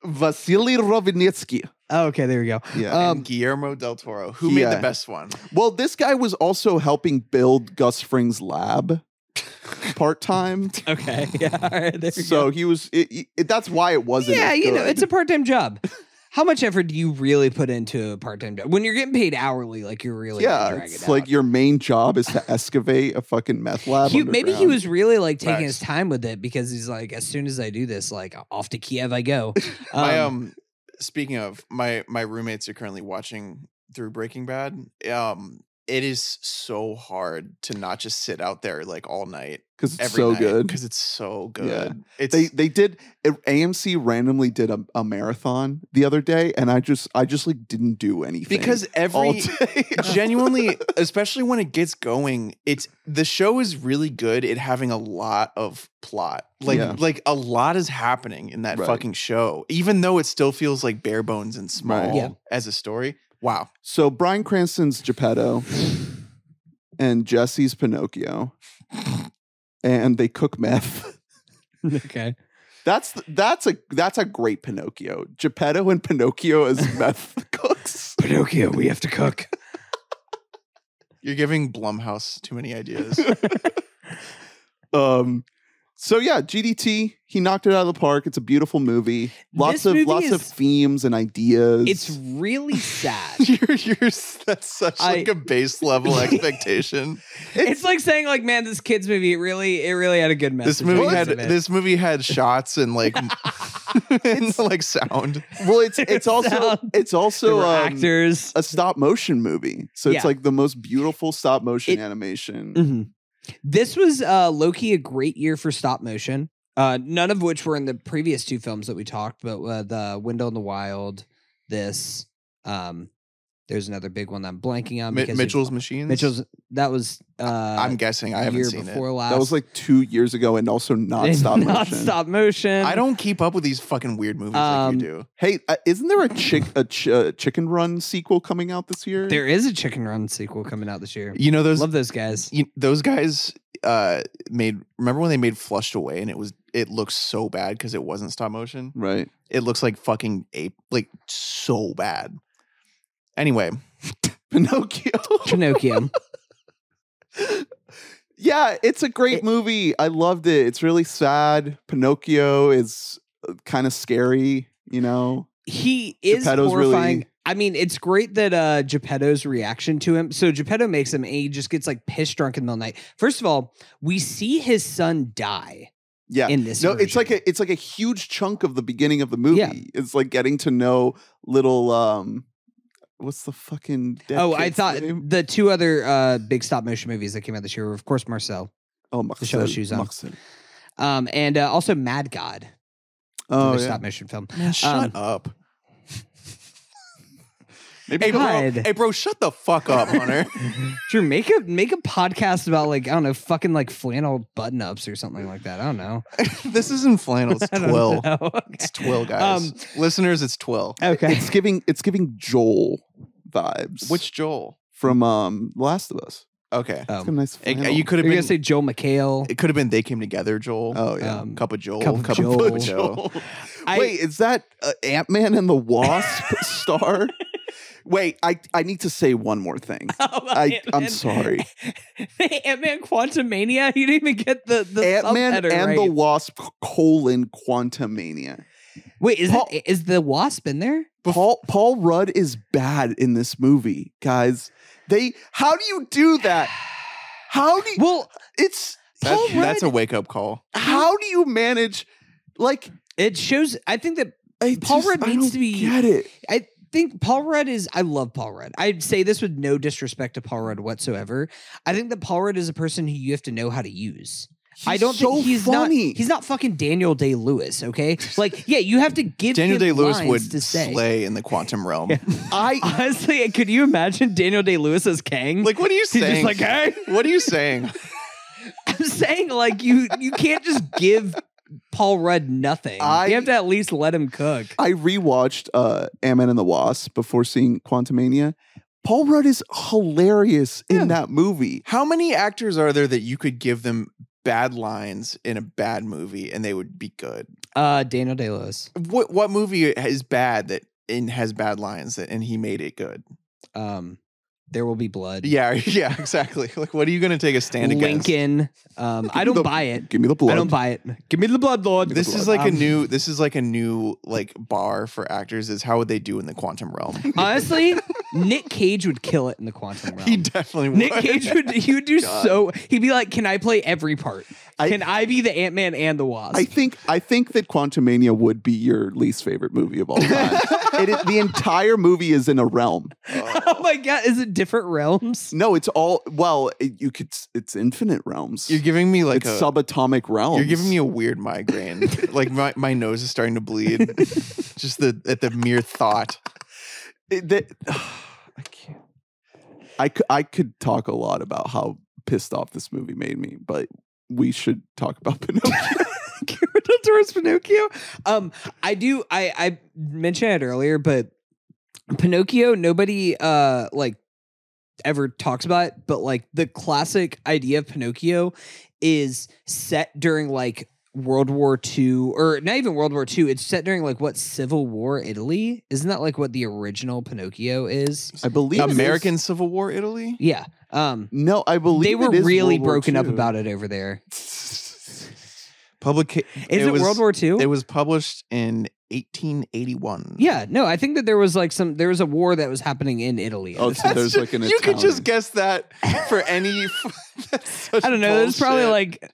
Vasily Rovinitsky. Oh, okay, there we go. Yeah. Um, and Guillermo del Toro, who made the best one. well, this guy was also helping build Gus Fring's lab part time. Okay, yeah, all right, there So go. he was. It, it- that's why it wasn't. Yeah, as you know, it's a part-time job. How much effort do you really put into a part-time job when you're getting paid hourly? Like you're really yeah. It's it like your main job is to excavate a fucking meth lab. He- maybe he was really like taking Facts. his time with it because he's like, as soon as I do this, like off to Kiev I go. my um speaking of my my roommates are currently watching through Breaking Bad. Um it is so hard to not just sit out there like all night because it's so night, good. because it's so good. Yeah. It's They they did eh, it- AMC randomly did a, a marathon the other day, and I just I just like didn't do anything because all every day. genuinely especially when it gets going it's the show is really good at having a lot of plot like Yeah. like a lot is happening in that Right. fucking show even though it still feels like bare bones and small Yeah. as a story wow so Bryan Cranston's Geppetto and Jesse's Pinocchio, and they cook meth. okay. That's that's a that's a great Pinocchio. Geppetto and Pinocchio as meth cooks. Pinocchio, we have to cook. you're giving blumhouse too many ideas Um, so yeah, GDT he knocked it out of the park. It's a beautiful movie. Lots This of movie lots of themes and ideas. It's really sad. you're, you're that's such I- like a base level expectation it's like saying like, man, this kid's movie it really it really had a good message. this movie had this movie had shots and like and like sound well, it's it's also Sound. it's also um, actors. a stop motion movie. So Yeah. it's like the most beautiful stop motion It- animation. Mhm. This was uh Loki a great year for stop motion. Uh none of which were in the previous two films that we talked, but uh, the Window in the Wild, this um there's another big one that I'm blanking on because Mitchell's machines Mitchell's that was uh I'm guessing I haven't year seen it before last. That was like two years ago, and also not stop not motion. stop motion. I don't keep up with these fucking weird movies Um, like you do. Hey, uh, isn't there a chick a ch- uh, Chicken Run sequel coming out this year? There is a Chicken Run sequel coming out this year. You know those Love those guys. you, those guys uh made remember when they made Flushed Away and it was it looks so bad because it wasn't stop motion. right. It looks like fucking ape like so bad. Anyway, Pinocchio. Pinocchio. yeah, it's a great It- movie. I loved it. It's really sad. Pinocchio is kind of scary. You know. he is Geppetto's horrifying. really- I mean, it's great that uh Geppetto's reaction to him. So Geppetto makes him and he just gets like pissed drunk in the middle of the night. First of all, we see his son die Yeah. in this. No, it's like a it's like a huge chunk of the beginning of the movie. Yeah. It's like getting to know little um what's the fucking dead Oh, I thought name? the two other uh big stop motion movies that came out this year were, of course, Marcel, oh the show with shoes on. Marcel. um, and uh, also Mad God, Oh yeah. stop motion film. man, shut Um, up. Maybe Hey bro, hey bro, shut the fuck up, Hunter. Drew, make a make a podcast about like I don't know, fucking like flannel button ups or something like that. I don't know. this isn't flannel, it's twill. know. It's twill, guys. Um, Listeners, it's twill. Okay. It's giving it's giving Joel vibes. Which Joel? from um Last of Us. Okay. It's a Um, nice It- you could have been gonna say Joel McHale. it could have been they came together, Joel. Oh yeah. Um, Cup of Joel. Cup of Cup Joel. of Joe. I- Wait, is that uh, Ant Man and the Wasp star? Wait, I I need to say one more thing. I I'm sorry. Ant Man Quantumania? You didn't even get the the Ant Man and right. the Wasp colon Quantumania. Wait, is Paul- it is the wasp in there? Paul Paul Rudd is bad in this movie, guys. They how do you do that? How do you, Well, it's That- Paul that's a wake up call. how do you manage like it shows. I think that I Paul just- Rudd I needs don't to be- get it. I think Paul Rudd is. I love Paul Rudd. I'd say this with no disrespect to Paul Rudd whatsoever. I think that Paul Rudd is a person who you have to know how to use. I don't so think he's funny. not. He's not fucking Daniel Day Lewis. Okay, like yeah, you have to give Daniel him Day Lewis would to say. slay in the quantum realm. I Honestly, could you imagine Daniel Day Lewis as Kang? Like, what are you He's just saying? like, hey, what are you saying? I'm saying like you you can't just give Paul Rudd nothing. I- you have to at least let him cook. I rewatched uh Ant-Man and the Wasp before seeing Quantumania. Paul Rudd is hilarious in that movie. How many actors are there that you could give them bad lines in a bad movie and they would be good? Uh, Daniel Day Lewis. What what movie is bad that and has bad lines that and he made it good? Um, there will be blood. Yeah, yeah, exactly. Like, what are you going to take a stand against? Lincoln. Um, I don't the- buy it. Give me the blood. I don't buy it. Give me the blood, Lord. This is like a Um, new. This is like a new like bar for actors. Is how would they do in the quantum realm? Honestly, Nick Cage would kill it in the quantum realm. he definitely would. Nick Cage would he would do so he'd be like, Can I play every part? I- Can I be the Ant Man and the Wasp? I think I think that Quantumania would be your least favorite movie of all time. it is, the entire movie is in a realm. oh my god, is it different realms? No, it's all well. It, you could. It's infinite realms. You're giving me like it's a. subatomic realms. You're giving me a weird migraine. like my, my nose is starting to bleed. Just the at the mere thought. It- that- I can't. I I could talk a lot about how pissed off this movie made me, but we should talk about Pinocchio. Toro's Pinocchio. Um, I do. I I mentioned it earlier, but Pinocchio, nobody uh like ever talks about, it, but like the classic idea of Pinocchio is set during like World War II, or not even World War II. It's set during like what Civil War Italy? Isn't that like what the original Pinocchio is? I believe it is- American Civil War Italy. Yeah. Um, No, I believe they were it is really World broken up about it over there. Public. Is it, was, World War II? It was published in 1881. Yeah, no, I think that there was like some there was a war that was happening in Italy. Oh, the so time. there's like an you could just guess that for any. that's such I don't know. There's probably like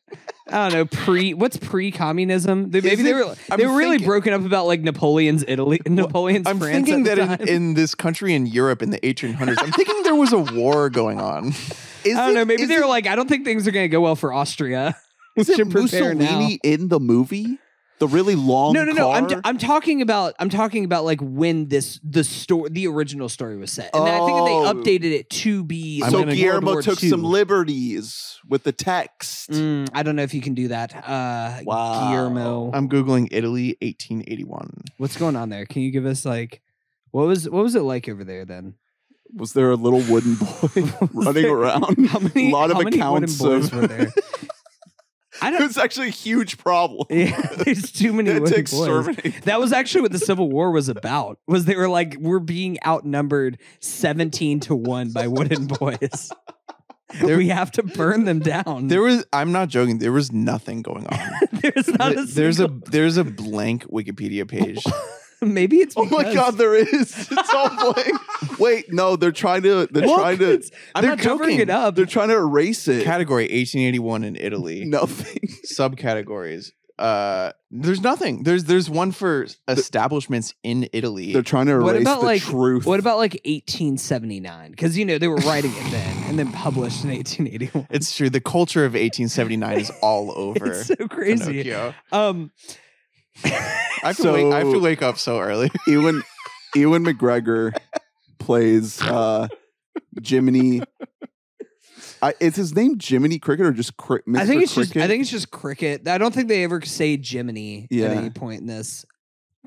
I don't know pre what's pre communism. Maybe Is they were I'm they were really thinking- broken up about like Napoleon's Italy, Napoleon's France. I'm France. thinking at that the in, time. in this country in Europe in the 1800s, I'm thinking there was a war going on. Is I don't it- know. Maybe is they were it- like, I don't think things are going to go well for Austria. We Is it should prepare now. Mussolini in the movie? The really long. No, no, no. I'm, car? I'm talking about I'm talking about like when this the story the original story was set, and I think that Oh. they updated it to be. So like Guillermo World War took II. some liberties with the text. Mm, I don't know if you can do that. Uh, Wow. Guillermo, I'm googling Italy 1881. what's going on there? Can you give us like what was what was it like over there then? Was there a little wooden boy running there- around? How many? a lot of how many wooden accounts boys of. I don't. was actually a huge problem. Yeah, there's too many to wooden boys. That was actually what the Civil War was about. Was they were like we're being outnumbered seventeen to one by wooden boys. we have to burn them down. There was I'm not joking, there was nothing going on. there's not a Th- there's a there's a blank Wikipedia page. maybe it's Oh my god, there is. It's all blank. Wait, no, they're trying to. They're Look, trying to. I'm they're not covering joking. it up. They're trying to erase it. Category 1881 in Italy. Nothing. Subcategories. Uh there's nothing. There's there's one for establishments in Italy. They're trying to erase What about the like truth. what about like 1879? Because you know they were writing it then and then published in 1881. it's true. The culture of 1879 is all over. It's so crazy. Pinocchio. Um, I have, to wake, I have to wake up so early. Ewan Ewan McGregor plays uh Jiminy. I, is his name Jiminy Cricket or just Cri- Mr. I think it's Cricket? just I think it's just cricket. I don't think they ever say Jiminy Yeah. at any point in this.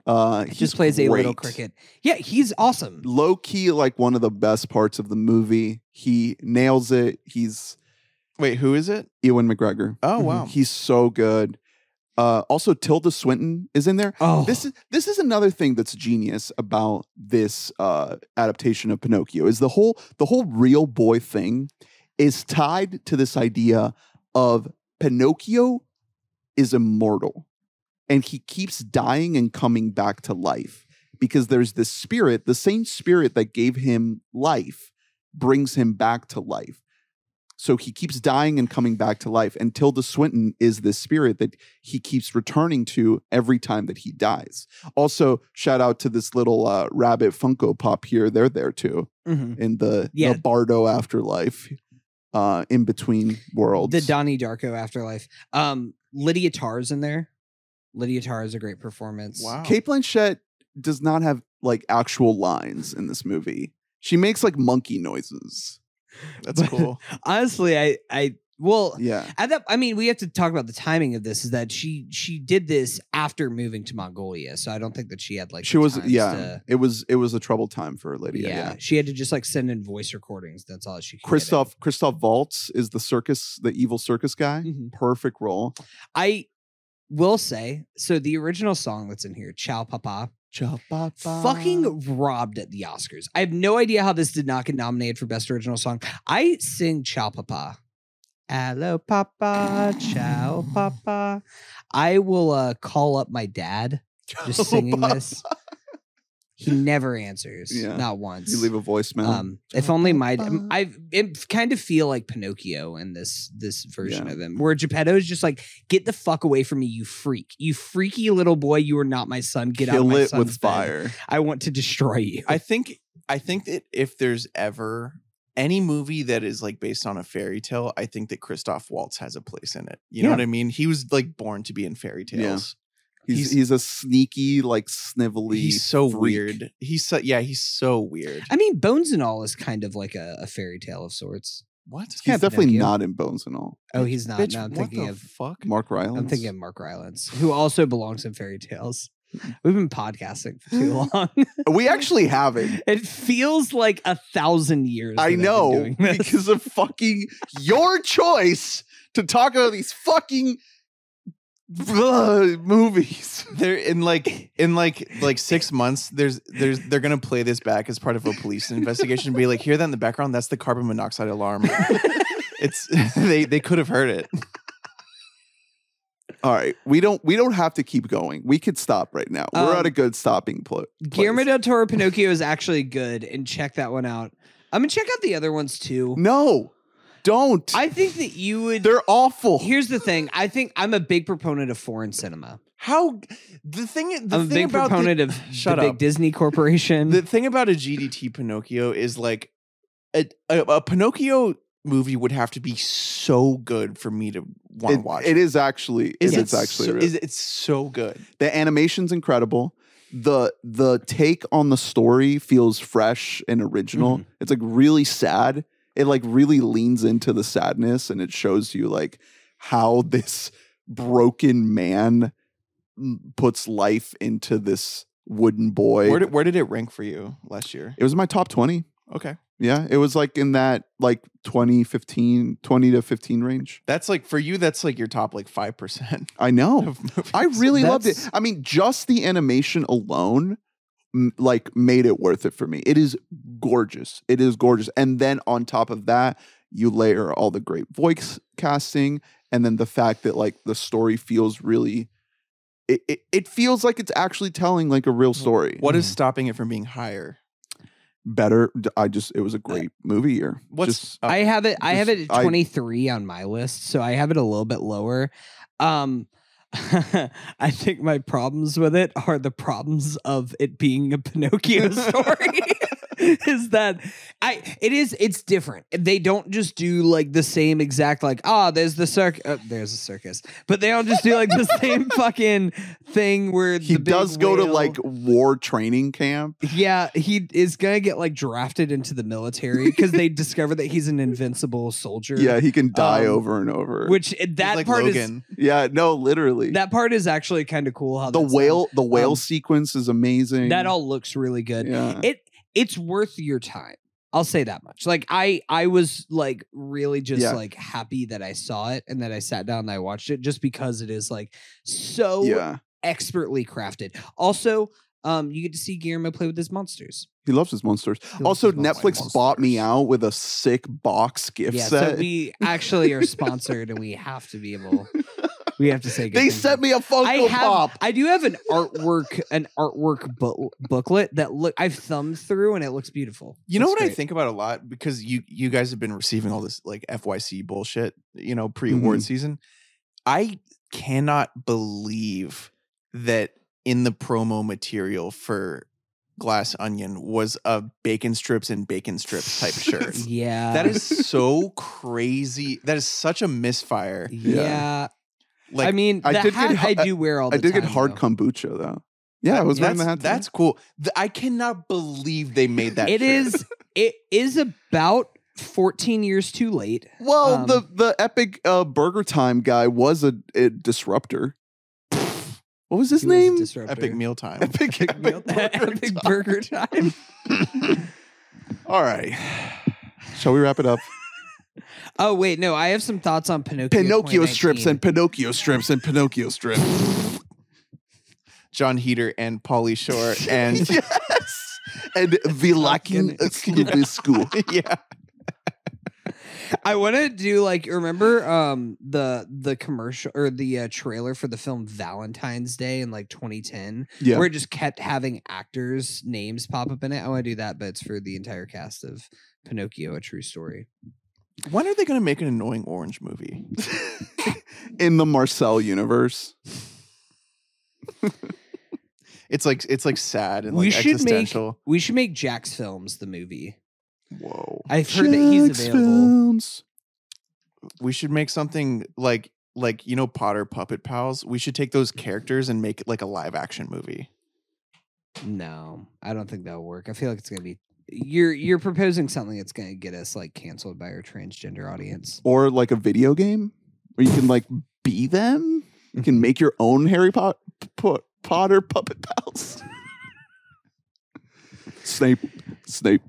uh, He just plays a little cricket. Yeah, he's awesome. Low key, like one of the best parts of the movie. He nails it. He's Wait, who is it? Ewan McGregor. Oh wow. He's so good. Uh, also, Tilda Swinton is in there. Oh, This is this is another thing that's genius about this uh, adaptation of Pinocchio is the whole the whole real boy thing is tied to this idea of Pinocchio is immortal, and he keeps dying and coming back to life because there's this spirit, the same spirit that gave him life brings him back to life. So he keeps dying and coming back to life. And Tilda Swinton is this spirit that he keeps returning to every time that he dies. Also, shout out to this little uh, rabbit Funko Pop here. They're there too Mhm. in the, Yeah. the Bardo afterlife, uh, in between worlds. The Donnie Darko afterlife. Um, Lydia Tár's in there. Lydia Tár is a great performance. Wow. Cate Blanchett does not have like actual lines in this movie. She makes like monkey noises. That's cool. Honestly, I I well Yeah. at that I mean we have to talk about the timing of this is that she she did this after moving to Mongolia. So I don't think that she had like she was yeah. to- it was it was a troubled time for yeah, Lydia. Yeah. she had to just like send in voice recordings. That's all she could get in. Christoph Christoph Waltz is the circus, the evil circus guy. Mhm. Perfect role. I will say so the original song that's in here, Ciao Papa, fucking robbed at the Oscars. I have no idea how this did not get nominated for Best Original Song. I sing Ciao Papa. Hello, Papa. Ciao, Papa. I will uh, call up my dad just singing this. He never answers. Yeah. Not once. You leave a voicemail. um, if only my I it kind of feel like Pinocchio in this this version Yeah. of him, where Geppetto is just like, "Get the fuck away from me, you freak, you freaky little boy! You are not my son. Get out of Kill my it son's with bed. fire. I want to destroy you." I think I think that if there's ever any movie that is like based on a fairy tale, I think that Christoph Waltz has a place in it. You know what I mean? He was like born to be in fairy Yeah. tales. He's, He's- he's a sneaky, like snivelly. He's so freak. weird. He's so yeah, he's so weird. I mean, Bones and All is kind of like a, a fairy tale of sorts. What? Yeah, He's definitely Pinocchio. not in Bones and all. Oh, he's not. Bitch, no, I'm what thinking the of fuck? Mark Rylance. I'm thinking of Mark Rylance, who also belongs in fairy tales. Mm. We've been podcasting for too long. we actually haven't. it feels like a thousand years. I that I've been know because of fucking your choice to talk about these fucking movies. They're in like in like like six months. There's there's they're gonna play this back as part of a police investigation. and Be like, hear that in the background? That's the carbon monoxide alarm. it's they they could have heard it. All right, we don't we don't have to keep going. We could stop right now. We're Um, at a good stopping pl- place. Guillermo del Toro Pinocchio is actually good, and check that one out. I'm gonna check out the other ones too. No, don't. I think that you would. They're awful. Here's the thing. I think I'm a big proponent of foreign cinema. How the thing the I'm a thing big about the- proponent of Shut the up. big Disney Corporation. The thing about a GDT Pinocchio is like a, a, a Pinocchio movie would have to be so good for me to want to watch. it is actually. Is it it is actually. so, is it's so good. the animation's incredible. The the take on the story feels fresh and original. Mhm. It's like really sad. It like really leans into the sadness and it shows you like how this broken man puts life into this wooden boy. Where did where did it rank for you last year? it was in my top 20. Okay. Yeah, it was like in that like 20, 15, 20 to 15 range. That's like for you, that's like your top like five percent I know. I really loved it. I mean, just the animation alone, m- like, made it worth it for me. It is gorgeous. It is gorgeous. And then on top of that, you layer all the great voice casting, and then the fact that like the story feels really. It, it, it feels like it's actually telling like a real story. What is Mhm. stopping it from being higher? better? I just it was a great movie year. What's Just- up? I have it. I have it at I- 23 on my list, so I have it a little bit lower. Um, I think my problems with it are the problems of it being a Pinocchio story. is that I it is it's different. They don't just do like the same exact like ah there's the circus uh, there's a circus, but they don't just do like the same fucking thing where he does go to like war training camp. yeah, he is gonna get like drafted into the military because they discover that he's an invincible soldier. Yeah, he can die Um, over and over. which He's that like part Logan. yeah, no, literally. That part is actually kind of cool. How the done. whale the whale Um, sequence is amazing. that all looks really good. yeah. It it's worth your time. I'll say that much. Like I I was like really just Yeah. like happy that I saw it and that I sat down and I watched it just because it is like so yeah. expertly crafted. Also, um, you get to see Guillermo play with his monsters. He loves his monsters. Loves Also, his monsters. Netflix bought me out with a sick box gift Yeah, set. so we actually are sponsored and we have to be able we We have to say good They things sent me a Funko I have, Pop. I do have an artwork, an artwork bu- booklet that look I've thumbed through and it looks beautiful. You know It's what I think about a lot because you you guys have been receiving all this like FYC bullshit, you know, pre-award Mm-hmm. season. I cannot believe that in the promo material for Glass Onion was a bacon strips and bacon strips type shirt. Yeah, that is so crazy. That is such a misfire. Yeah, Like I mean, I the did get hat hu- I do wear all the time. I did get hard though. kombucha though. Yeah, I was wearing that's, the hat. That's cool. Th- I cannot believe they made that. It shirt. is. It is about 14 years too late. well, um, the the epic uh, Burger Time guy was a, a disruptor. What was his He was a name? disruptor. epic mealtime. Epic, Epic, meal- epic burger time. All right. Shall we wrap it up? Oh wait, no, I have some thoughts on Pinocchio. Pinocchio strips and Pinocchio strips and Pinocchio strips. Jon Heder and Pauly Shore and yes. And Vilakin School. yeah. I want to do like remember um the the commercial or the uh, trailer for the film Valentine's Day in like 2010 Yeah. where it just kept having actors names pop up in it. I want to do that, but it's for the entire cast of Pinocchio, a true story. When are they going to make an annoying orange movie? In the Marcel universe. It's like it's like sad and we like should make existential. we should make JacksFilms the movie. Whoa. I've heard that he's available. Films. We should make something like like you know Potter Puppet Pals. We should take those characters and make it like a live action movie. No, I don't think that'll work. I feel like it's gonna be you're you're proposing something that's gonna get us like canceled by our transgender audience. Or like a video game where you can like be them. You can mm-hmm. make your own Harry Pot- P- Potter puppet pals. Snape, Snape,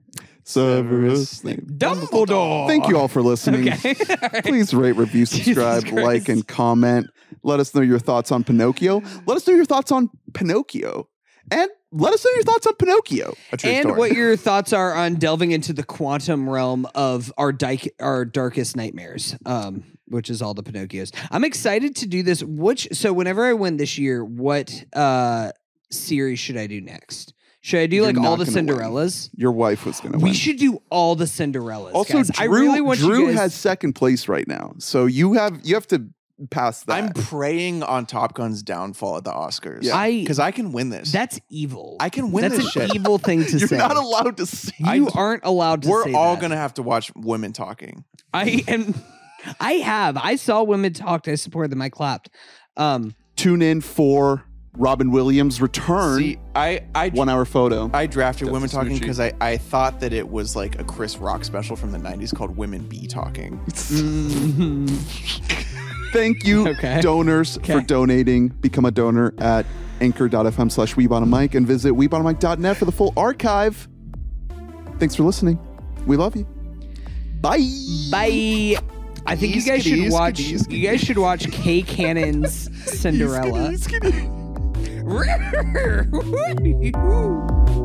Severus Snape. Dumbledore. Thank you all for listening. Okay. All right. Please rate, review, Jesus subscribe, like, Christ. and comment. Let us know your thoughts on Pinocchio. Let us know your thoughts on Pinocchio. And let us know your thoughts on Pinocchio. A true and story. what your thoughts are on delving into the quantum realm of our our darkest nightmares, um, which is all the Pinocchios. I'm excited to do this. Which so whenever I win this year, what uh series should I do next? Should I do You're like all the gonna win. Cinderellas? Your wife was going to We win. should do all the Cinderellas. also, guys. Drew, I really want Drew has second place right now. So you have you have to pass that. I'm praying on Top Gun's downfall at the Oscars. Yeah. I- because I can win this. that's evil. I can win That's this an shit. evil thing to say. You're not allowed to say. you I- aren't allowed to. We're say all that. gonna have to watch women talking. I am. I have. I saw women talked. I supported them. I clapped. Um, Tune in for Robin Williams' return. See, I I one hour photo. I drafted That's women talking because I, I thought that it was like a Chris Rock special from the 90s called Women Be Talking. Thank you, Okay. donors, for donating. Become a donor at anchor.fm slash weebonamic and visit weebonamic.net for the full archive. Thanks for listening. We love you. Bye. bye. I think you guys should watch. You guys should watch Kay Cannon's Cinderella. Skitty, skitty. Woo!